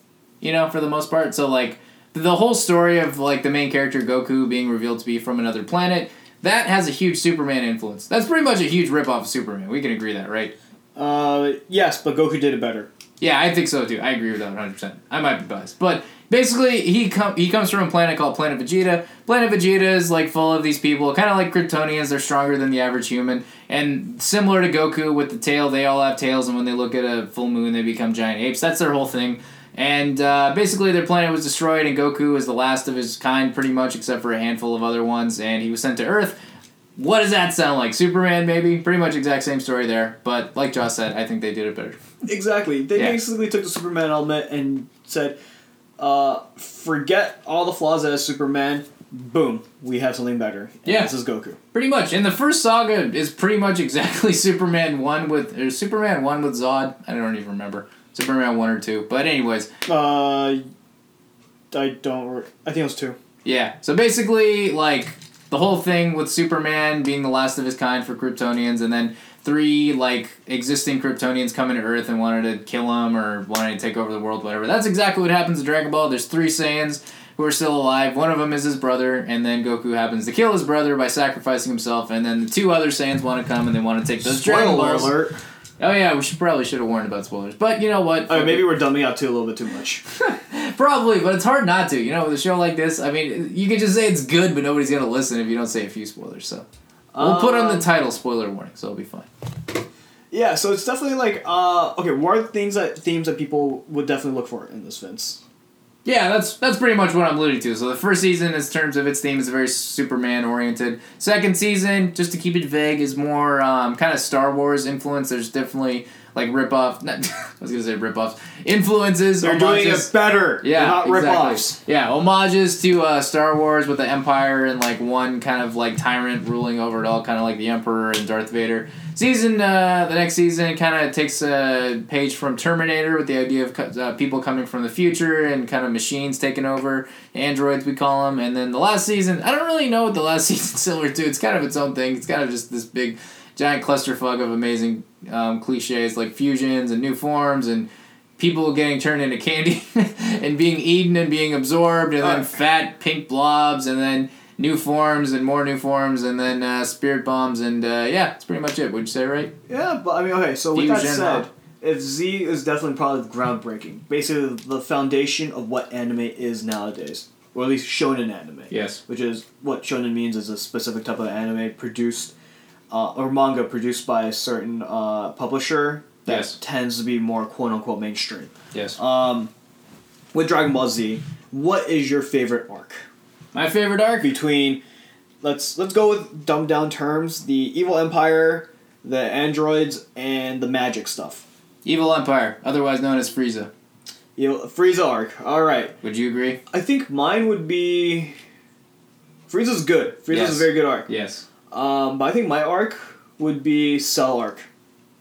you know, for the most part. So like the whole story of like the main character Goku being revealed to be from another planet, that has a huge Superman influence. That's pretty much a huge ripoff of Superman. We can agree that, right? Uh, yes, but Goku did it better. Yeah, I think so too. I agree with that 100%. I might be biased. But basically, he com- he comes from a planet called Planet Vegeta. Planet Vegeta is like full of these people, kind of like Kryptonians. They're stronger than the average human. And similar to Goku with the tail, they all have tails, and when they look at a full moon, they become giant apes. That's their whole thing. And uh, basically, their planet was destroyed, and Goku is the last of his kind, pretty much, except for a handful of other ones. And he was sent to Earth. What does that sound like? Superman, maybe? Pretty much exact same story there. But like Josh said, I think they did it better. Exactly. They Yeah. basically took the Superman element and said, uh, forget all the flaws that is Superman. Boom, we have something better. Yeah. This is Goku. Pretty much. And the first saga is pretty much (laughs) exactly Superman 1 with or Superman 1 with Zod. I don't even remember. Superman one or two. But anyways, Uh, I don't. Re- I think it was two. yeah. So basically, like the whole thing with Superman being the last of his kind for Kryptonians, and then three like existing Kryptonians coming to Earth and wanted to kill him or wanted to take over the world, whatever. That's exactly what happens in Dragon Ball. There's three Saiyans who are still alive. One of them is his brother, and then Goku happens to kill his brother by sacrificing himself. And then the two other Saiyans want to come and they want to take those Dragon Spoiler Balls. alert. Oh yeah, we should probably should have warned about spoilers. But you know what? Oh, maybe we're dumbing out too a little bit too much. (laughs) Probably, but it's hard not to. You know, with a show like this, I mean, you can just say it's good, but nobody's gonna listen if you don't say a few spoilers. So we'll put on the Um, title spoiler warning, so it'll be fine. Yeah, so it's definitely like uh okay, what are the things that themes that people would definitely look for in this Vince? Yeah, that's that's pretty much what I'm alluding to. So the first season, in terms of its theme, is very Superman oriented. Second season, just to keep it vague, is more um, kind of Star Wars influence. There's definitely like rip off. Not, (laughs) I was gonna say rip offs. Influences. They're doing it better. Yeah, They're not exactly. rip-offs. Yeah, homages to uh, Star Wars with the Empire and like one kind of like tyrant ruling over it all, kind of like the Emperor and Darth Vader. Season uh, the next season kind of takes a page from Terminator with the idea of uh, people coming from the future and kind of machines taking over, androids we call them. And then the last season, I don't really know what the last (laughs) season's similar to. It's kind of its own thing. It's kind of just this big, giant clusterfuck of amazing um, cliches like fusions and new forms and people getting turned into candy (laughs) and being eaten and being absorbed and then fat pink blobs and then new forms and more new forms and then uh, spirit bombs and uh, yeah that's pretty much it would you say right Yeah, but I mean, okay. So with that said, huh? if Z is definitely probably groundbreaking, basically the foundation of what anime is nowadays, or at least shonen anime, yes which is what shonen means is a specific type of anime produced, uh, or manga produced by a certain uh, publisher that Yes. tends to be more quote unquote mainstream. yes Um, with Dragon Ball Z, what is your favorite arc my favorite arc between? Let's let's go with dumbed down terms: the evil empire, the androids, and the magic stuff. evil empire otherwise known as frieza You know, Frieza arc. All right, would you agree I think mine would be. Frieza's good. Frieza's Yes. a very good arc. yes Um, but I think my arc would be Cell arc.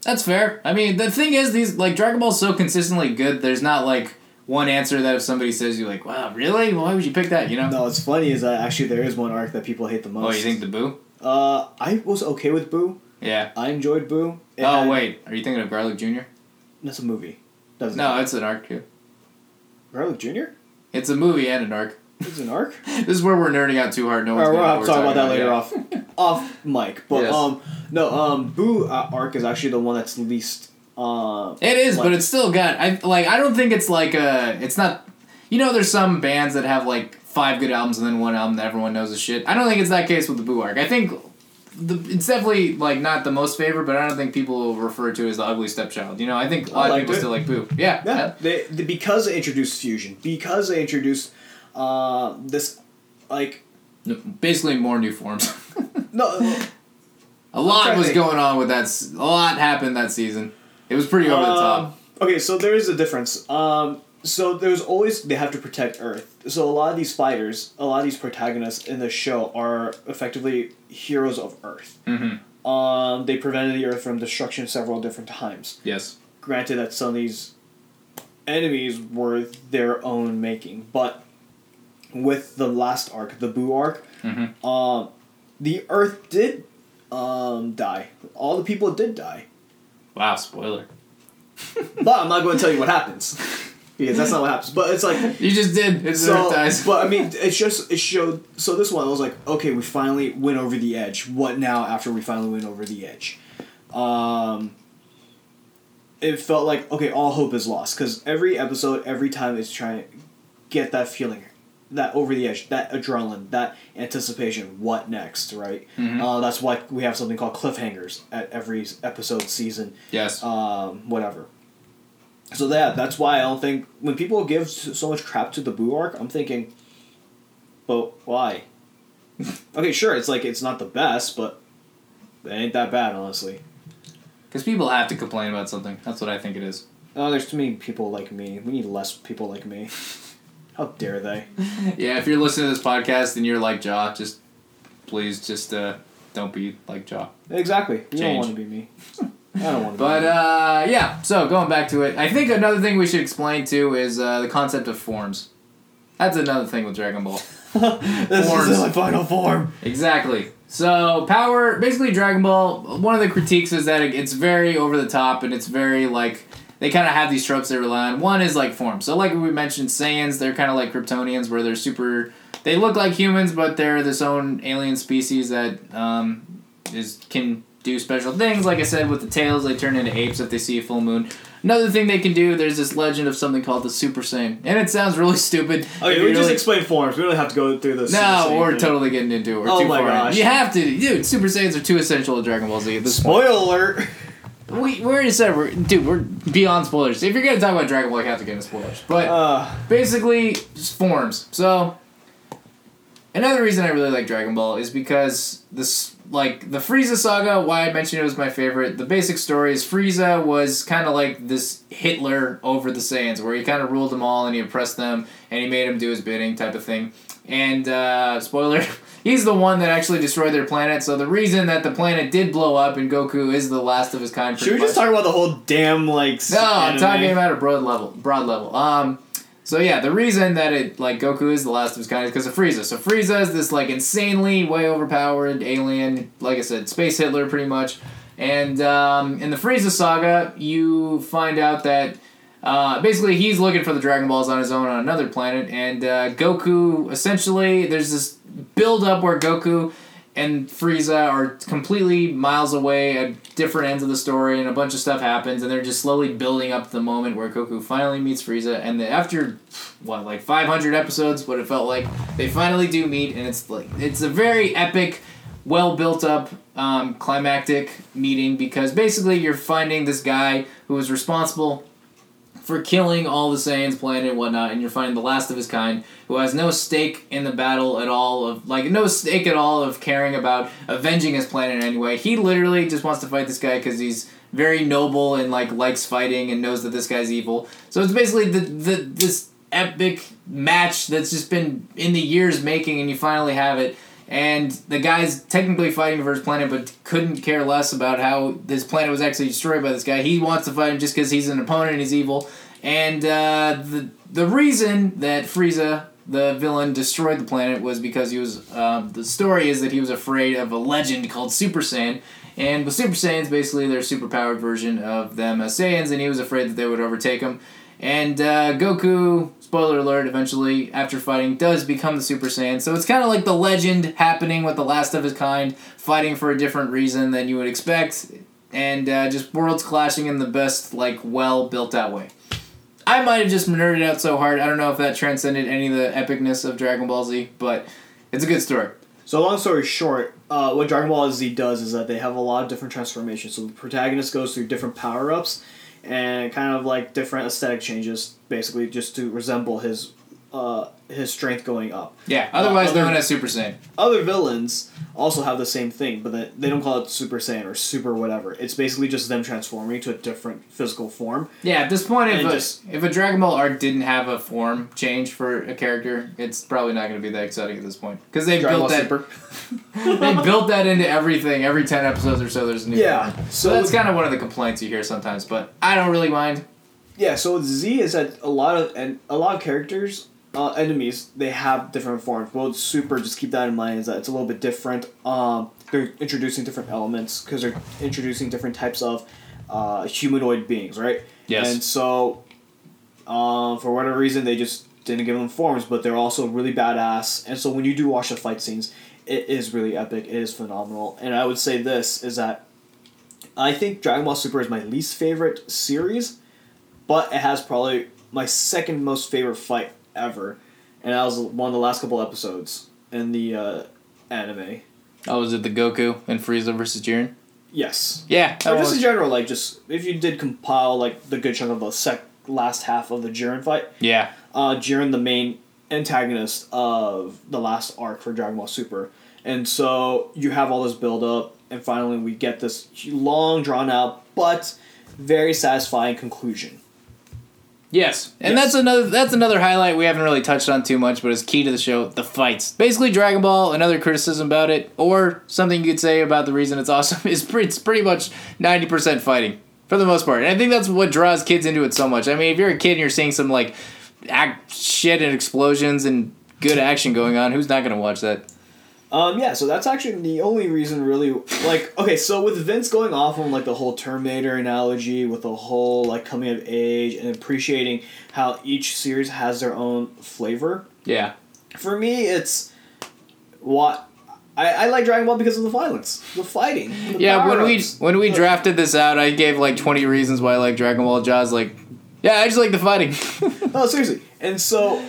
that's fair i mean the thing is these like dragon ball's so consistently good there's not like one answer that if somebody says you're like wow really why would you pick that you know No, what's funny is that actually there is one arc that people hate the most. oh you think the boo Uh, I was okay with Boo. yeah I enjoyed Boo. Oh wait are you thinking of garlic jr that's a movie. Doesn't no it's an arc too Garlic Jr. it's a movie and an arc It's an arc. (laughs) This is where we're nerding out too hard. No one's we'll have to talk about that later off off mic. But Yes. um, no, um, Boo uh, arc is actually the one that's least. Uh, It is, but Like- it's still got. I like. I don't think it's like a. It's not. You know, there's some bands that have like five good albums and then one album that everyone knows is shit. I don't think it's that case with the Boo arc. I think the it's definitely like not the most favorite, but I don't think people refer to it as the ugly stepchild. You know, I think a lot of liked people it. still like Boo. Yeah, yeah, they, they because they introduced fusion, because they introduced uh this like. Basically, more new forms. (laughs) no (laughs) a lot was going on with that. A lot happened that season. It was pretty over the top. Um, Okay, so there is a difference. Um, so there's always they have to protect Earth. So a lot of these fighters, a lot of these protagonists in the show are effectively heroes of Earth. Mm-hmm. Um, they prevented the Earth from destruction several different times. Yes. Granted that some of these enemies were their own making, but with the last arc, the Boo arc, Mm-hmm. um, the Earth did um, die. All the people did die. Wow. Spoiler. (laughs) But I'm not going to tell you what happens because that's not what happens. But it's like You just did. It's so. Earth dies. But I mean, it's just it showed. So this one, I was like, okay, we finally went over the edge. What now? After we finally went over the edge, um, it felt like okay, all hope is lost because every episode, every time, it's trying to get that feeling, that over the edge, that adrenaline, that anticipation. What next? Right. Mhm. Uh, that's why we have something called cliffhangers at every episode season yes. um, whatever. So that that's why I don't think when people give so much crap to the Boo arc, I'm thinking, but why? (laughs) okay, sure, it's like it's not the best, but it ain't that bad, honestly. Because people have to complain about something. That's what I think it is. Oh, there's too many people like me. We need less people like me. (laughs) How dare they? (laughs) Yeah, if you're listening to this podcast and you're like Jia, just please just uh, don't be like Jia. Exactly. You don't Change. want to be me. (laughs) I don't want to. But uh, yeah, so going back to it, I think another thing we should explain too is uh, the concept of forms. That's another thing with Dragon Ball. (laughs) this forms. is my final form. Exactly. So power, basically Dragon Ball. One of the critiques is that it- it's very over the top and it's very like they kind of have these tropes they rely on. One is like form. So like we mentioned, Saiyans, they're kind of like Kryptonians where they're super. They look like humans, but they're this own alien species that um, is can do special things. Like I said, with the tails, they turn into apes if they see a full moon. Another thing they can do, there's this legend of something called the Super Saiyan, and it sounds really (laughs) stupid. Okay, we you just really- explain forms. We don't have to go through this. no, we're totally getting into it. We're Oh too my far in. gosh. You have to, dude. Super Saiyans are too essential to Dragon Ball Z. At this point. Spoiler alert. We, we already said we're, dude. We're beyond spoilers. If you're gonna talk about Dragon Ball, you have to get into spoilers. But Uh, basically, just forms. So another reason I really like Dragon Ball is because this, like the Frieza saga. Why I mentioned it was my favorite. The basic story is Frieza was kind of like this Hitler over the Saiyans, where he kind of ruled them all and he oppressed them and he made them do his bidding, type of thing. And uh, spoiler, (laughs) he's the one that actually destroyed their planet. So the reason that the planet did blow up and Goku is the last of his kind. should we pretty just much. talk about the whole damn like? No, I'm anime? talking about a broad level. Broad level. Um, so yeah, the reason that it like Goku is the last of his kind is because of Frieza. So Frieza is this like insanely way overpowered alien, like I said, space Hitler pretty much. And um, in the Frieza saga, you find out that uh, basically he's looking for the Dragon Balls on his own on another planet, and uh, Goku essentially there's this build up where Goku and Frieza are completely miles away at different ends of the story, and a bunch of stuff happens, and they're just slowly building up the moment where Goku finally meets Frieza, and then after what like 500 episodes, what it felt like, they finally do meet, and it's like it's a very epic, well built up, um, climactic meeting because basically you're finding this guy who was responsible for killing all the Saiyans planet and whatnot, and you're finding the last of his kind who has no stake in the battle at all of like no stake at all of caring about avenging his planet in any way. He literally just wants to fight this guy because he's very noble and like likes fighting and knows that this guy's evil. So it's basically the the this epic match that's just been in the years making, and you finally have it. And the guy's technically fighting for his planet, but couldn't care less about how this planet was actually destroyed by this guy. He wants to fight him just because he's an opponent and he's evil. And uh, the the reason that Frieza, the villain, destroyed the planet was because he was. Um, the story is that he was afraid of a legend called Super Saiyan. And with Super Saiyans, basically, they're a superpowered version of them as Saiyans, and he was afraid that they would overtake him. And uh, Goku, spoiler alert, eventually, after fighting, does become the Super Saiyan. So it's kind of like the legend happening with the last of his kind, fighting for a different reason than you would expect, and uh, just worlds clashing in the best, like, well built out way. I might have just nerded out so hard. I don't know if that transcended any of the epicness of Dragon Ball Z, but it's a good story. So long story short, uh, what Dragon Ball Z does is that they have a lot of different transformations. So the protagonist goes through different power ups and kind of like different aesthetic changes, basically just to resemble his uh, his strength going up. Yeah, otherwise other- known as Super Saiyan. Other villains also have the same thing, but they, they don't call it Super Saiyan or Super whatever. It's basically just them transforming to a different physical form. Yeah, at this point, if a, just- if a Dragon Ball arc didn't have a form change for a character, it's probably not going to be that exciting at this point because they built Ball that (laughs) they built that into everything. Every ten episodes or so, there's a new. Yeah, form. so So that's kind of one of the complaints you hear sometimes, but I don't really mind. Yeah, so with Z is that a lot of and a lot of characters, uh, enemies, they have different forms. Well, Super, just keep that in mind is that it's a little bit different. Um, they're introducing different elements because they're introducing different types of uh, humanoid beings, right? Yes. And so, um, for whatever reason, they just didn't give them forms, but they're also really badass. And so when you do watch the fight scenes, it is really epic. It is phenomenal. And I would say this is that I think Dragon Ball Super is my least favorite series but it has probably my second most favorite fight ever, and that was one of the last couple episodes in the uh, anime. Oh, was it the Goku and Frieza versus Jiren? Yes, Yeah, or just in general, like just if you did compile like the good chunk of the sec last half of the Jiren fight, Yeah, uh, Jiren the main antagonist of the last arc for Dragon Ball Super, and so you have all this build up, and finally we get this long drawn out but very satisfying conclusion. Yes, and Yes. that's another that's another highlight we haven't really touched on too much, but it's key to the show: the fights. Basically, Dragon Ball. Another criticism about it, or something you could say about the reason it's awesome, (laughs) is pretty, it's pretty much ninety percent fighting for the most part. And I think that's what draws kids into it so much. I mean, if you're a kid and you're seeing some like act shit and explosions and good action going on, who's not gonna watch that? Um, yeah, so that's actually the only reason, really. Like, okay, so with Vince going off on like the whole Terminator analogy, with the whole like coming of age and appreciating how each series has their own flavor. Yeah, For me, it's what I, I like Dragon Ball because of the violence, the fighting. The yeah. When we when we drafted this out, I gave like twenty reasons why I like Dragon Ball. Jia's like, yeah, I just like the fighting. (laughs) No, seriously. And so,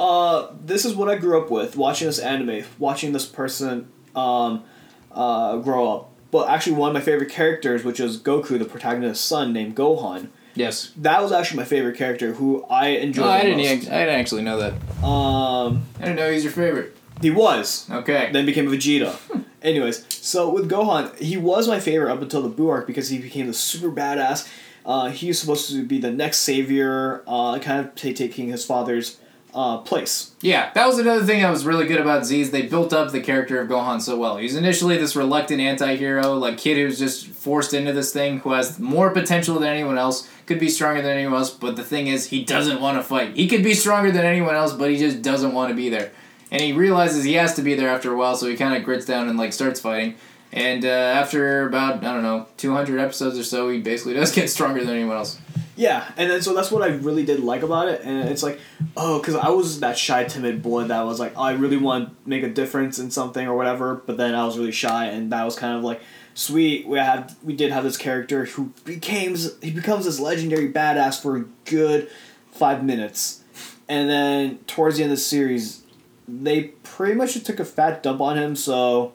uh, this is what I grew up with watching this anime, watching this person um, uh, grow up. But actually, one of my favorite characters, which is Goku, the protagonist's son, named Gohan. yes. That was actually my favorite character, who I enjoyed. No, I didn't. most. ac- I didn't actually know that. Um, I didn't know he was your favorite. he was. Okay. Then became Vegeta. (laughs) Anyways, so with Gohan, he was my favorite up until the Boo arc because he became the super badass. Uh, he was supposed to be the next savior, uh, kind of ta taking his father's uh, place. Yeah, that was another thing that was really good about Z is they built up the character of Gohan so well. He's initially this reluctant anti-hero, like kid who's just forced into this thing, who has more potential than anyone else, could be stronger than anyone else, but the thing is he doesn't want to fight. He could be stronger than anyone else, but he just doesn't want to be there. And he realizes he has to be there after a while, so he kind of grits down and like starts fighting. And uh, after about I don't know 200 episodes or so, he basically (laughs) does get stronger than anyone else. Yeah, and then so that's what I really did like about it, and it's like, oh, because I was that shy, timid boy that was like, oh, I really want to make a difference in something or whatever, but then I was really shy, and that was kind of like, sweet. We had we did have this character who becomes he becomes this legendary badass for a good five minutes, and then towards the end of the series, they pretty much took a fat dump on him. So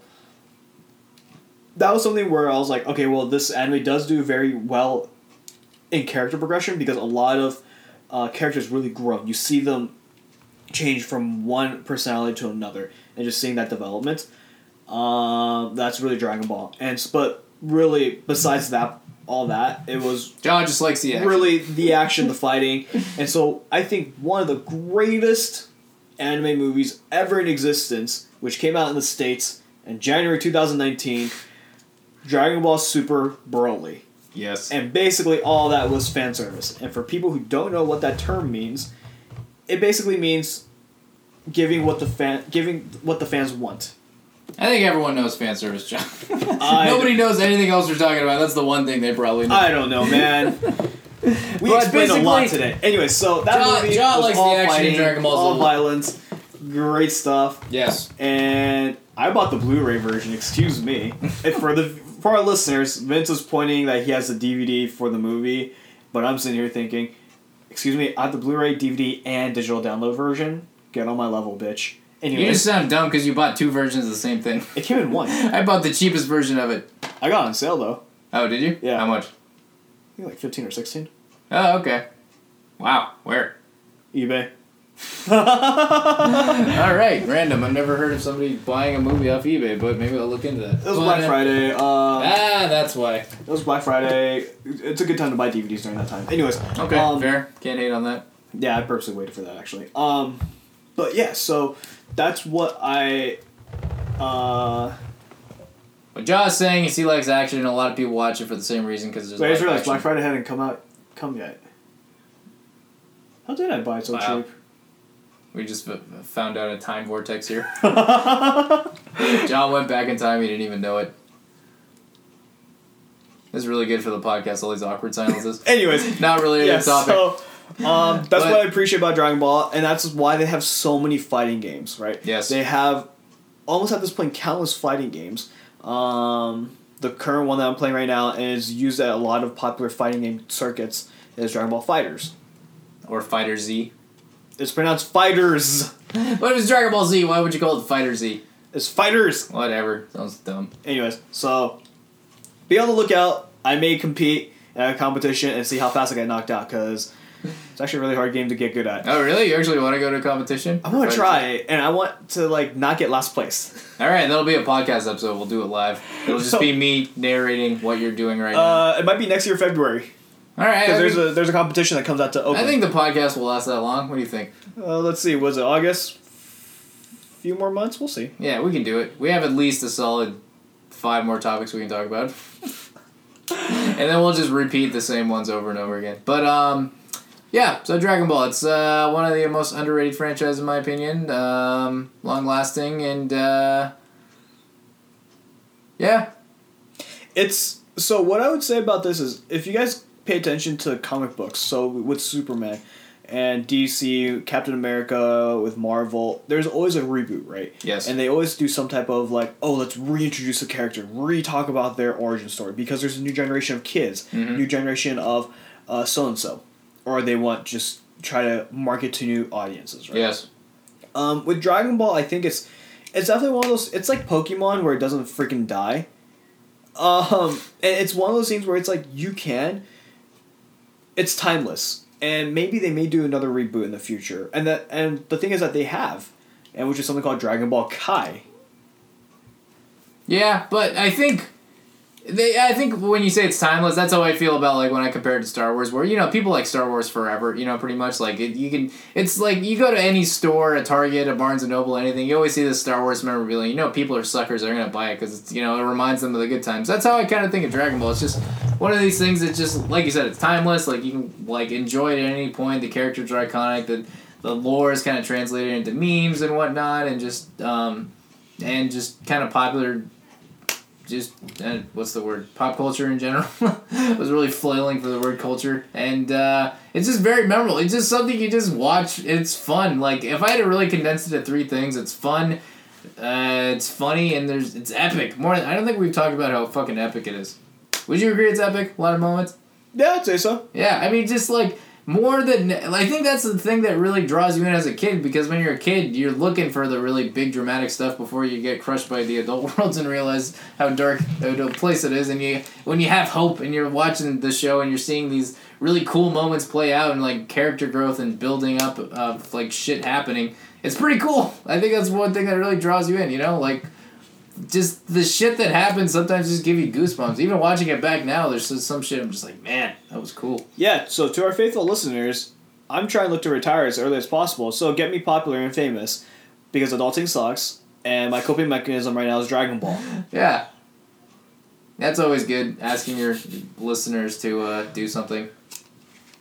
that was something where I was like, okay, well, this anime does do very well in character progression because a lot of uh, characters really grow. You see them change from one personality to another, and just seeing that development. Um, that's really Dragon Ball, and but really besides that, all that it was John just likes the action. really the action, the fighting, (laughs) and so I think one of the greatest anime movies ever in existence, which came out in the states in January two thousand nineteen, Dragon Ball Super Broly. Yes. And basically, all that was fan service. And for people who don't know what that term means, it basically means giving what the fan giving what the fans want. I think everyone knows fan service, John. (laughs) (laughs) Nobody knows anything else we're talking about. That's the one thing they probably know. I don't know, man. (laughs) We But explained a lot basically- today. Anyway, so that John- movie John was likes the all action in fighting, Dragon Ball all Z. violence, great stuff. yes. And I bought the Blu-ray version. Excuse me. and for the for our listeners, Vince was pointing that he has the DVD for the movie, but I'm sitting here thinking, excuse me, I have the Blu-ray, DVD, and digital download version. Get on my level, bitch. You just sound dumb because you bought two versions of the same thing. it came in one. (laughs) I bought the cheapest version of it. I got it on sale though. Oh, did you? Yeah. How much? I think like fifteen or sixteen. Oh, okay. Wow. Where? eBay. (laughs) All right. Random. I've never heard of somebody buying a movie off eBay, but maybe I'll look into that. It was But, Black Friday. Uh, Ah, that's why. it was Black Friday. It's a good time to buy DVDs during that time. Anyways, Okay. um, fair. Can't hate on that. Yeah, I purposely waited for that actually. Um, but yeah, so that's what I. Uh, What Josh is saying is he likes action, and a lot of people watch it for the same reason because there's. wait, I just live realized action. Black Friday hadn't come out, come yet. How did I buy it so Wow. cheap? We just found out a time vortex here. (laughs) John went back in time. He didn't even know it. This is really good for the podcast. All these awkward silences. (laughs) Anyways, Not really yeah, to topic. so um, that's But- what I appreciate about Dragon Ball, and that's why they have so many fighting games, right? Yes. They have almost at this point countless fighting games. Um, the current one that I'm playing right now is used at a lot of popular fighting game circuits. Is Dragon Ball Fighters. or Fighter Z. It's pronounced Fighters. (laughs) But if it's Dragon Ball Z, why would you call it Fighter Z? It's Fighters. Whatever. Sounds dumb. Anyways, so be on the lookout. I may compete at a competition and see how fast I get knocked out because it's actually a really hard game to get good at. Oh, really? You actually want to go to a competition? I want to try and I want to like not get last place. (laughs) All right, that'll be a podcast episode. We'll do it live. It'll just So- be me narrating what you're doing right now. Uh, it might be next year February. All right. Because there's think, a there's a competition that comes out to open. I think the podcast will last that long. What do you think? Uh, let's see. Was it August? A Few more months. We'll see. Yeah, we can do it. We have at least a solid five more topics we can talk about. (laughs) and then we'll just repeat the same ones over and over again. But um yeah, so Dragon Ball, it's uh, one of the most underrated franchises in my opinion. Um, long lasting and uh, yeah. It's so what I would say about this is if you guys pay attention to comic books, so with Superman and DC, Captain America with Marvel, there's always a reboot, right? Yes. And they always do some type of like, oh, let's reintroduce a character, re-talk about their origin story because there's a new generation of kids, Mhm. new generation of uh, so and so, or they want just try to market to new audiences, right? Yes. Um, with Dragon Ball, I think it's it's definitely one of those. It's like Pokemon where it doesn't freaking die. Um, and it's one of those things where it's like you can. It's timeless, and maybe they may do another reboot in the future. And that and the thing is that they have, and which is something called Dragon Ball Kai. Yeah, but I think they I think when you say it's timeless, that's how I feel about like when I compare it to Star Wars, where you know people like Star Wars forever, you know, pretty much like it, you can. It's like you go to any store, a Target, a Barnes and Noble, anything. You always see this Star Wars memorabilia. You know, people are suckers; they're gonna buy it because you know it reminds them of the good times. That's how I kind of think of Dragon Ball. It's just one of these things that just like you said, it's timeless. Like you can like enjoy it at any point. The characters are iconic. The the lore is kind of translated into memes and whatnot, and just um, and just kind of popular just uh, what's the word? Pop culture in general? (laughs) I was really flailing for the word culture. And uh, it's just very memorable. It's just something you just watch. It's fun. Like if i had to really condense it to three things it's fun. Uh, it's funny and there's it's epic. More than, i don't think we've talked about how fucking epic it is. Would you agree it's epic? A lot of moments? Yeah, I'd say so. yeah, I mean, just like more than I think that's the thing that really draws you in as a kid because when you're a kid, you're looking for the really big dramatic stuff before you get crushed by the adult (laughs) worlds and realize how dark a place it is. And you, when you have hope and you're watching the show and you're seeing these really cool moments play out and like character growth and building up of like shit happening, it's pretty cool. I think that's one thing that really draws you in. You know, like just the shit that happens sometimes just give you goosebumps. Even watching it back now, there's some shit I'm just like, man, that was cool. Yeah. So to our faithful listeners, I'm trying to look to retire as early as possible. So get me popular and famous, because adulting sucks, and my coping mechanism right now is Dragon Ball. (laughs) Yeah. That's always good, asking your listeners to uh, do something.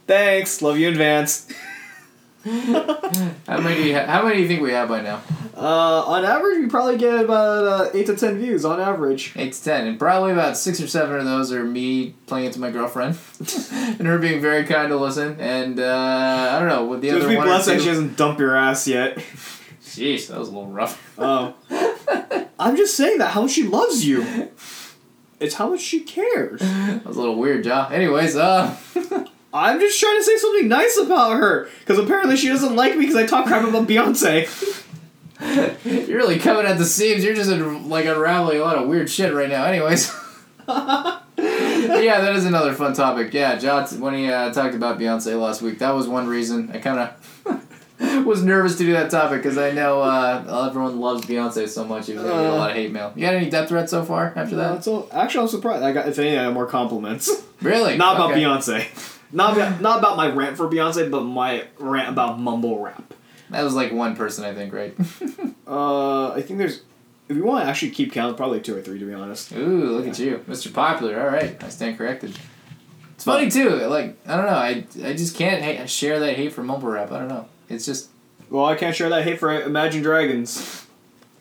Thanks. Love you in advance. (laughs) How many do you ha- How many do you think we have by now? Uh, on average, we probably get about uh, eight to ten views on average. Eight to ten, and probably about six or seven of those are me playing it to my girlfriend, (laughs) and her being very kind to listen. And uh, I don't know with the Just other be one or blessed that she two. doesn't dump your ass yet. (laughs) Jeez, that was a little rough. Oh. I'm just saying that how much she loves you. It's how much she cares. That was a little weird, Joe. Anyways, uh, (laughs) I'm just trying to say something nice about her, because apparently she doesn't like me because I talk crap about Beyonce. (laughs) you're really coming at the seams. You're just like unraveling a lot of weird shit right now. Anyways. (laughs) yeah, that is another fun topic. Yeah, John, when he uh, talked about Beyonce last week, that was one reason I kind of (laughs) was nervous to do that topic because I know uh, everyone loves Beyonce so much. He was gonna get a lot of hate mail. You got any death threats so far after that? so actually, I'm surprised. I got if anything, I got more compliments. Really? Not about Okay. Beyonce. Not about, not about my rant for Beyonce, but my rant about mumble rap. That was like one person, I think, right? (laughs) Uh, I think there's. If you want to actually keep count, probably two or three, to be honest. Ooh, look at you, Mr. Popular. All right, I stand corrected. It's funny too. Like I don't know, I I just can't hate, share that hate for mumble rap. I don't know. It's just Well, I can't share that hate for Imagine Dragons.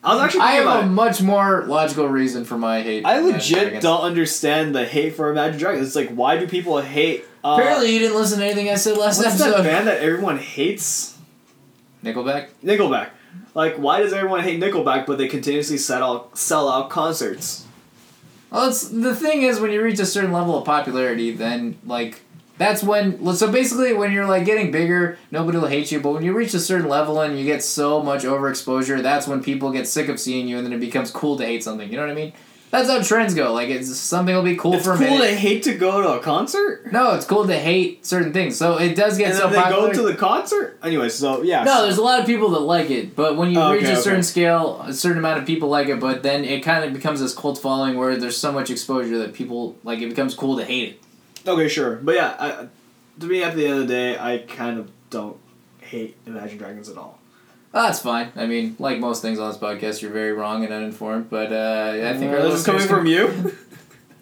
I was actually I have about a it. much more logical reason for my hate. I legit Dragons. don't understand the hate for Imagine Dragons. It's like, why do people hate? Uh, Apparently, you didn't listen to anything I said last what's that episode. band that everyone hates? Nickelback. Nickelback. Like, why does everyone hate Nickelback, but they continuously sell out, sell out concerts? Well, it's the thing is when you reach a certain level of popularity, then like that's when. So basically, when you're like getting bigger, nobody will hate you. But when you reach a certain level and you get so much overexposure, that's when people get sick of seeing you, and then it becomes cool to hate something. You know what I mean? That's how trends go. Like it's something will be cool It's for a cool minute. to hate to go to a concert, no, it's cool to hate certain things. So it does get and so they popular. go to the concert. Anyway, so yeah. No, there's a lot of people that like it, but when you Oh, reach okay, a certain okay. scale, a certain amount of people like it, but then it kind of becomes this cult following where there's so much exposure that people like it becomes cool to hate it. Okay, sure, but yeah, I, to me, at the end of the day, I kind of don't hate Imagine Dragons at all. Oh, that's fine. I mean, like most things on this podcast, you're very wrong and uninformed. But uh, I think Uh, this is coming from you. (laughs)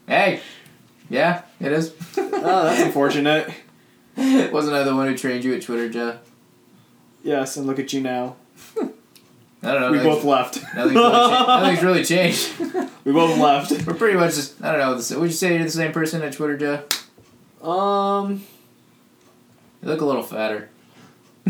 Hey, yeah, it is. oh, that's unfortunate. (laughs) Wasn't I the one who trained you at Twitter, Joe? Yes, and look at you now. I don't know. we both left. Nothing's really, cha- (laughs) nothing's really changed. we both left. We're pretty much just, I don't know, would you say you're the same person at Twitter, Joe? Um, You look a little fatter. (laughs)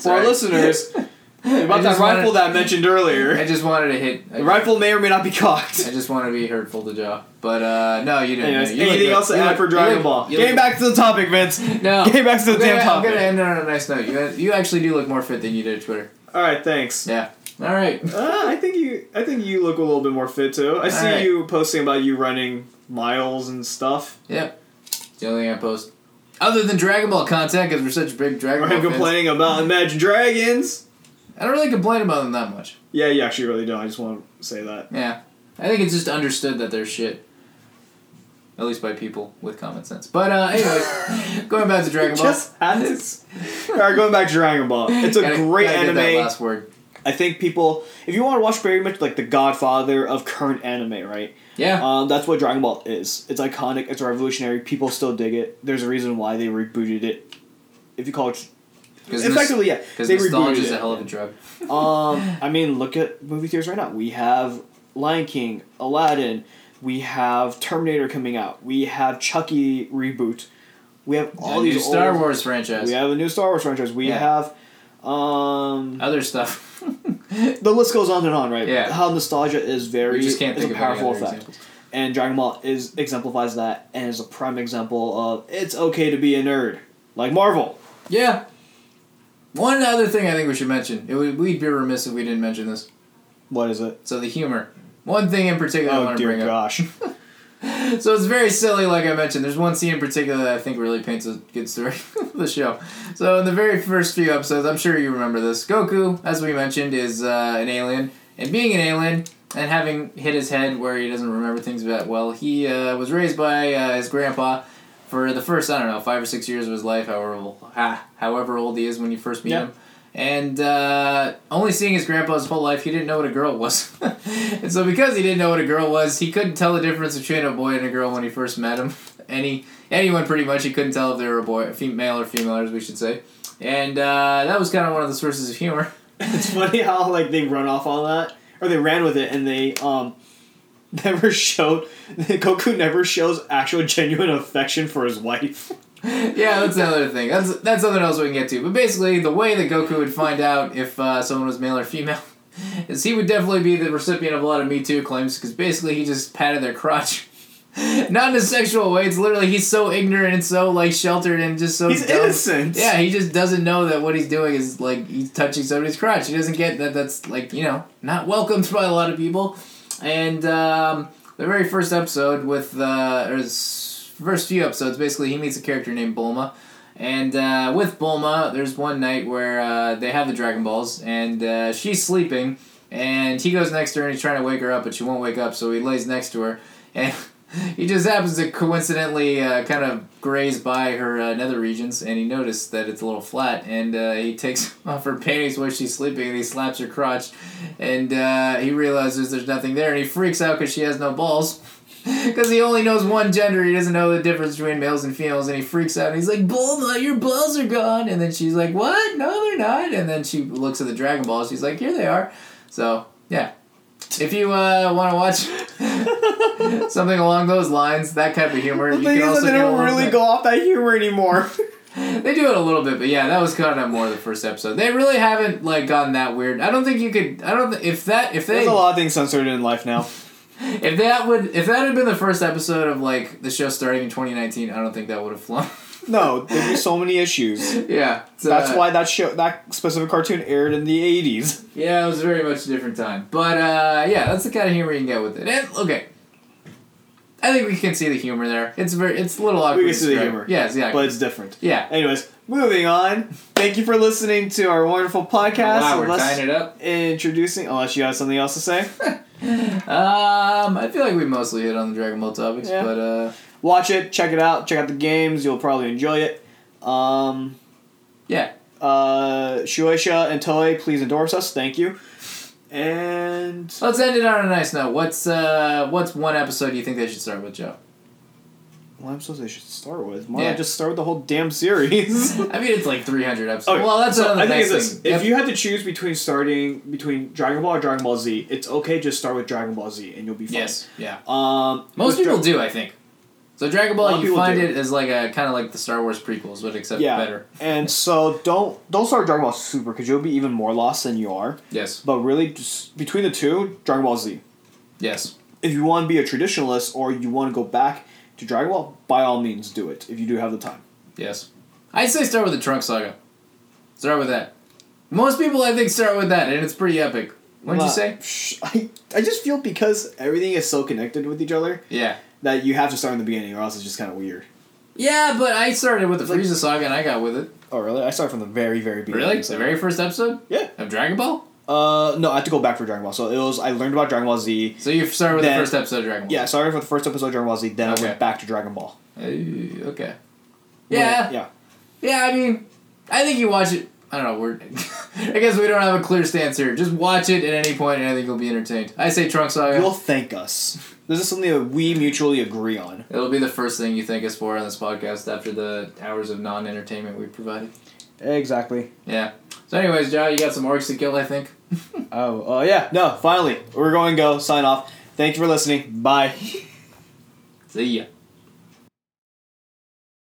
for our listeners, (laughs) about that rifle wanted- that I mentioned earlier. I just wanted to hit. The rifle may or may not be cocked. I just want to be hurtful to Joe. But, uh, no, you didn't. Anyways, You anything else to add for Dragon look- Ball? Getting back to the topic, Vince. No. (laughs) Getting back to the damn gonna, I'm gonna end on a nice note. You, you actually do look more fit than you did at Twitter. All right, thanks. Yeah. All right. Uh, I think you. I think you look a little bit more fit too. I see Alright. you posting about you running miles and stuff. Yep. It's the only thing I post. Other than Dragon Ball content, because we're such big Dragon Or Ball him fans. complaining about Imagine Dragons. I don't really complain about them that much. Yeah, you actually really don't. I just want to say that. Yeah. I think it's just understood that they're shit. At least by people with common sense. But uh, anyways, (laughs) going back to Dragon Ball. Just had to. All right, going back to Dragon Ball. (laughs) It's a Gotta- great gotta get that anime. last word. I think people, if you want to watch very much like the Godfather of current anime, right? Yeah. Um, that's what Dragon Ball is. It's iconic. It's revolutionary. People still dig it. There's a reason why they rebooted it. If you call it, Because effectively, yeah, Because they nostalgia rebooted is a hell of a drug. (laughs) Um, I mean, look at movie theaters right now. We have Lion King, Aladdin. We have Terminator coming out. We have Chucky reboot. We have all A these new Star old- Wars franchise. We have a new Star Wars franchise. We Yeah. have, um, Other stuff. The list goes on and on, right? Yeah. How nostalgia is very we just can't think a of powerful effect, examples. and Dragon Ball is exemplifies that, and is a prime example of it's okay to be a nerd, like Marvel. Yeah. One other thing I think we should mention. It would, we'd be remiss if we didn't mention this. What is it? So the humor. One thing in particular I Oh want to dear gosh. up. (laughs) So it's very silly, like I mentioned. There's one scene in particular that I think really paints a good story (laughs) of the show. So in the very first few episodes, I'm sure you remember this. Goku, as we mentioned, is uh, an alien, and being an alien and having hit his head where he doesn't remember things that well, he uh, was raised by uh, his grandpa for the first I don't know five or six years of his life, however ah, however old he is when you first meet Yeah. him. And uh, only seeing his grandpa his whole life, he didn't know what a girl was. (laughs) and so, because he didn't know what a girl was, he couldn't tell the difference between a boy and a girl when he first met him. (laughs) Any anyone pretty much, he couldn't tell if they were a boy, a female or female, as we should say. And uh, that was kind of one of the sources of humor. (laughs) it's funny how like they run off on that, or they ran with it, and they um never showed Goku never shows actual genuine affection for his wife. Yeah, that's another thing. That's that's something else we can get to. But basically, the way that Goku would find out if uh, someone was male or female (laughs) is he would definitely be the recipient of a lot of Me Too claims because basically he just patted their crotch. (laughs) Not in a sexual way. It's literally he's so ignorant and so like sheltered and just so He's dumb. innocent. Yeah, he just doesn't know that what he's doing is like he's touching somebody's crotch. He doesn't get that that's like you know not welcomed (laughs) by a lot of people. And um, the very first episode with uh, or first few episodes, basically he meets a character named Bulma. And uh, with Bulma, there's one night where uh, they have the Dragon Balls, and uh, she's sleeping, and he goes next to her and he's trying to wake her up, but she won't wake up, so he lays next to her, (laughs) and he just happens to coincidentally uh, kind of graze by her uh, nether regions, and he noticed that it's a little flat, and uh, he takes (laughs) off her panties while she's sleeping, and he slaps her crotch, and he realizes there's nothing there, and he freaks out because she has no balls. (laughs) Because he only knows one gender, he doesn't know the difference between males and females, and he freaks out. And he's like, "Bulma, your balls are gone." And then she's like, "What? No, they're not." And then she looks at the Dragon Balls. She's like, "Here they are." So yeah, if you uh, want to watch (laughs) something along those lines, that type of humor, The you can also they don't really go off that humor anymore. (laughs) They do it a little bit, but yeah, that was kind of more the first episode. They really haven't like gotten that weird. I don't think you could. I don't. Th- if that if they There's a lot of things censored in life now. If that would if that had been the first episode of like the show starting in 2019, I don't think that would have flown. No, there'd be so many issues. (laughs) yeah, it's, That's uh, why that show, that specific cartoon aired in the '80s. Yeah, it was very much a different time. But uh, yeah, that's the kind of humor you can get with it. And okay, I think we can see the humor there. It's very, it's a little awkward. We can see the humor. Yeah, exactly. But it's different. yeah. Anyways, moving on. Thank you for listening to our wonderful podcast. Wow, we're Unless- tying it up. introducing, unless you have something else to say. (laughs) Um, I feel like we mostly hit on the Dragon Ball topics, Yeah. but uh, watch it, check it out, check out the games. You'll probably enjoy it. Um, Yeah. uh, Shueisha and Toei, please endorse us. Thank you. And Let's end it on a nice note. What's uh what's one episode you think they should start with, Joe? What episodes they should start with? Why Yeah. not just start with the whole damn series? (laughs) I mean, it's like 300 episodes. Okay, well, that's so another I think it's this. thing. If Yep. you had to choose between starting between Dragon Ball or Dragon Ball Z, it's okay. Just start with Dragon Ball Z, and you'll be fine. Yes, yeah. Um, Most people Dra- do, I think. So Dragon Ball, you find do. it as like a kind of like the Star Wars prequels, but except Yeah. better. And (laughs) so don't don't start Dragon Ball Super because you'll be even more lost than you are. Yes, But really, just between the two, Dragon Ball Z. yes, If you want to be a traditionalist or you want to go back to Dragon Ball, by all means, do it if you do have the time. yes. I'd say start with the Trunk Saga. Start with that. Most people, I think, start with that, and it's pretty epic. What'd you say? I, I just feel because everything is so connected with each other Yeah. that you have to start in the beginning, or else it's just kind of weird. Yeah, but I started with the Like- Frieza Saga, and I got with it. Oh, really? I started from the very, very beginning. Really? so- The very first episode Yeah. of Dragon Ball. Uh, no, I had to go back for Dragon Ball. So it was I learned about Dragon Ball Z. So you started with Then- the first episode of Dragon Ball. Yeah, started for the first episode of Dragon Ball Z. Then Okay. I went back to Dragon Ball. Uh, okay. Yeah. yeah. Yeah, I mean, I think you watch it. I don't know. We're. (laughs) I guess we don't have a clear stance here. Just watch it at any point, and I think you'll be entertained. I say Trunks Saga. You'll thank us. This is something that we mutually agree on. It'll be the first thing you thank us for on this podcast after the hours of non-entertainment we provided. Exactly. Yeah. So, anyways, Joe, you got some orcs to kill, I think. (laughs) Oh, uh, yeah. No, finally, we're going to go sign off. Thank you for listening. Bye. (laughs) See ya.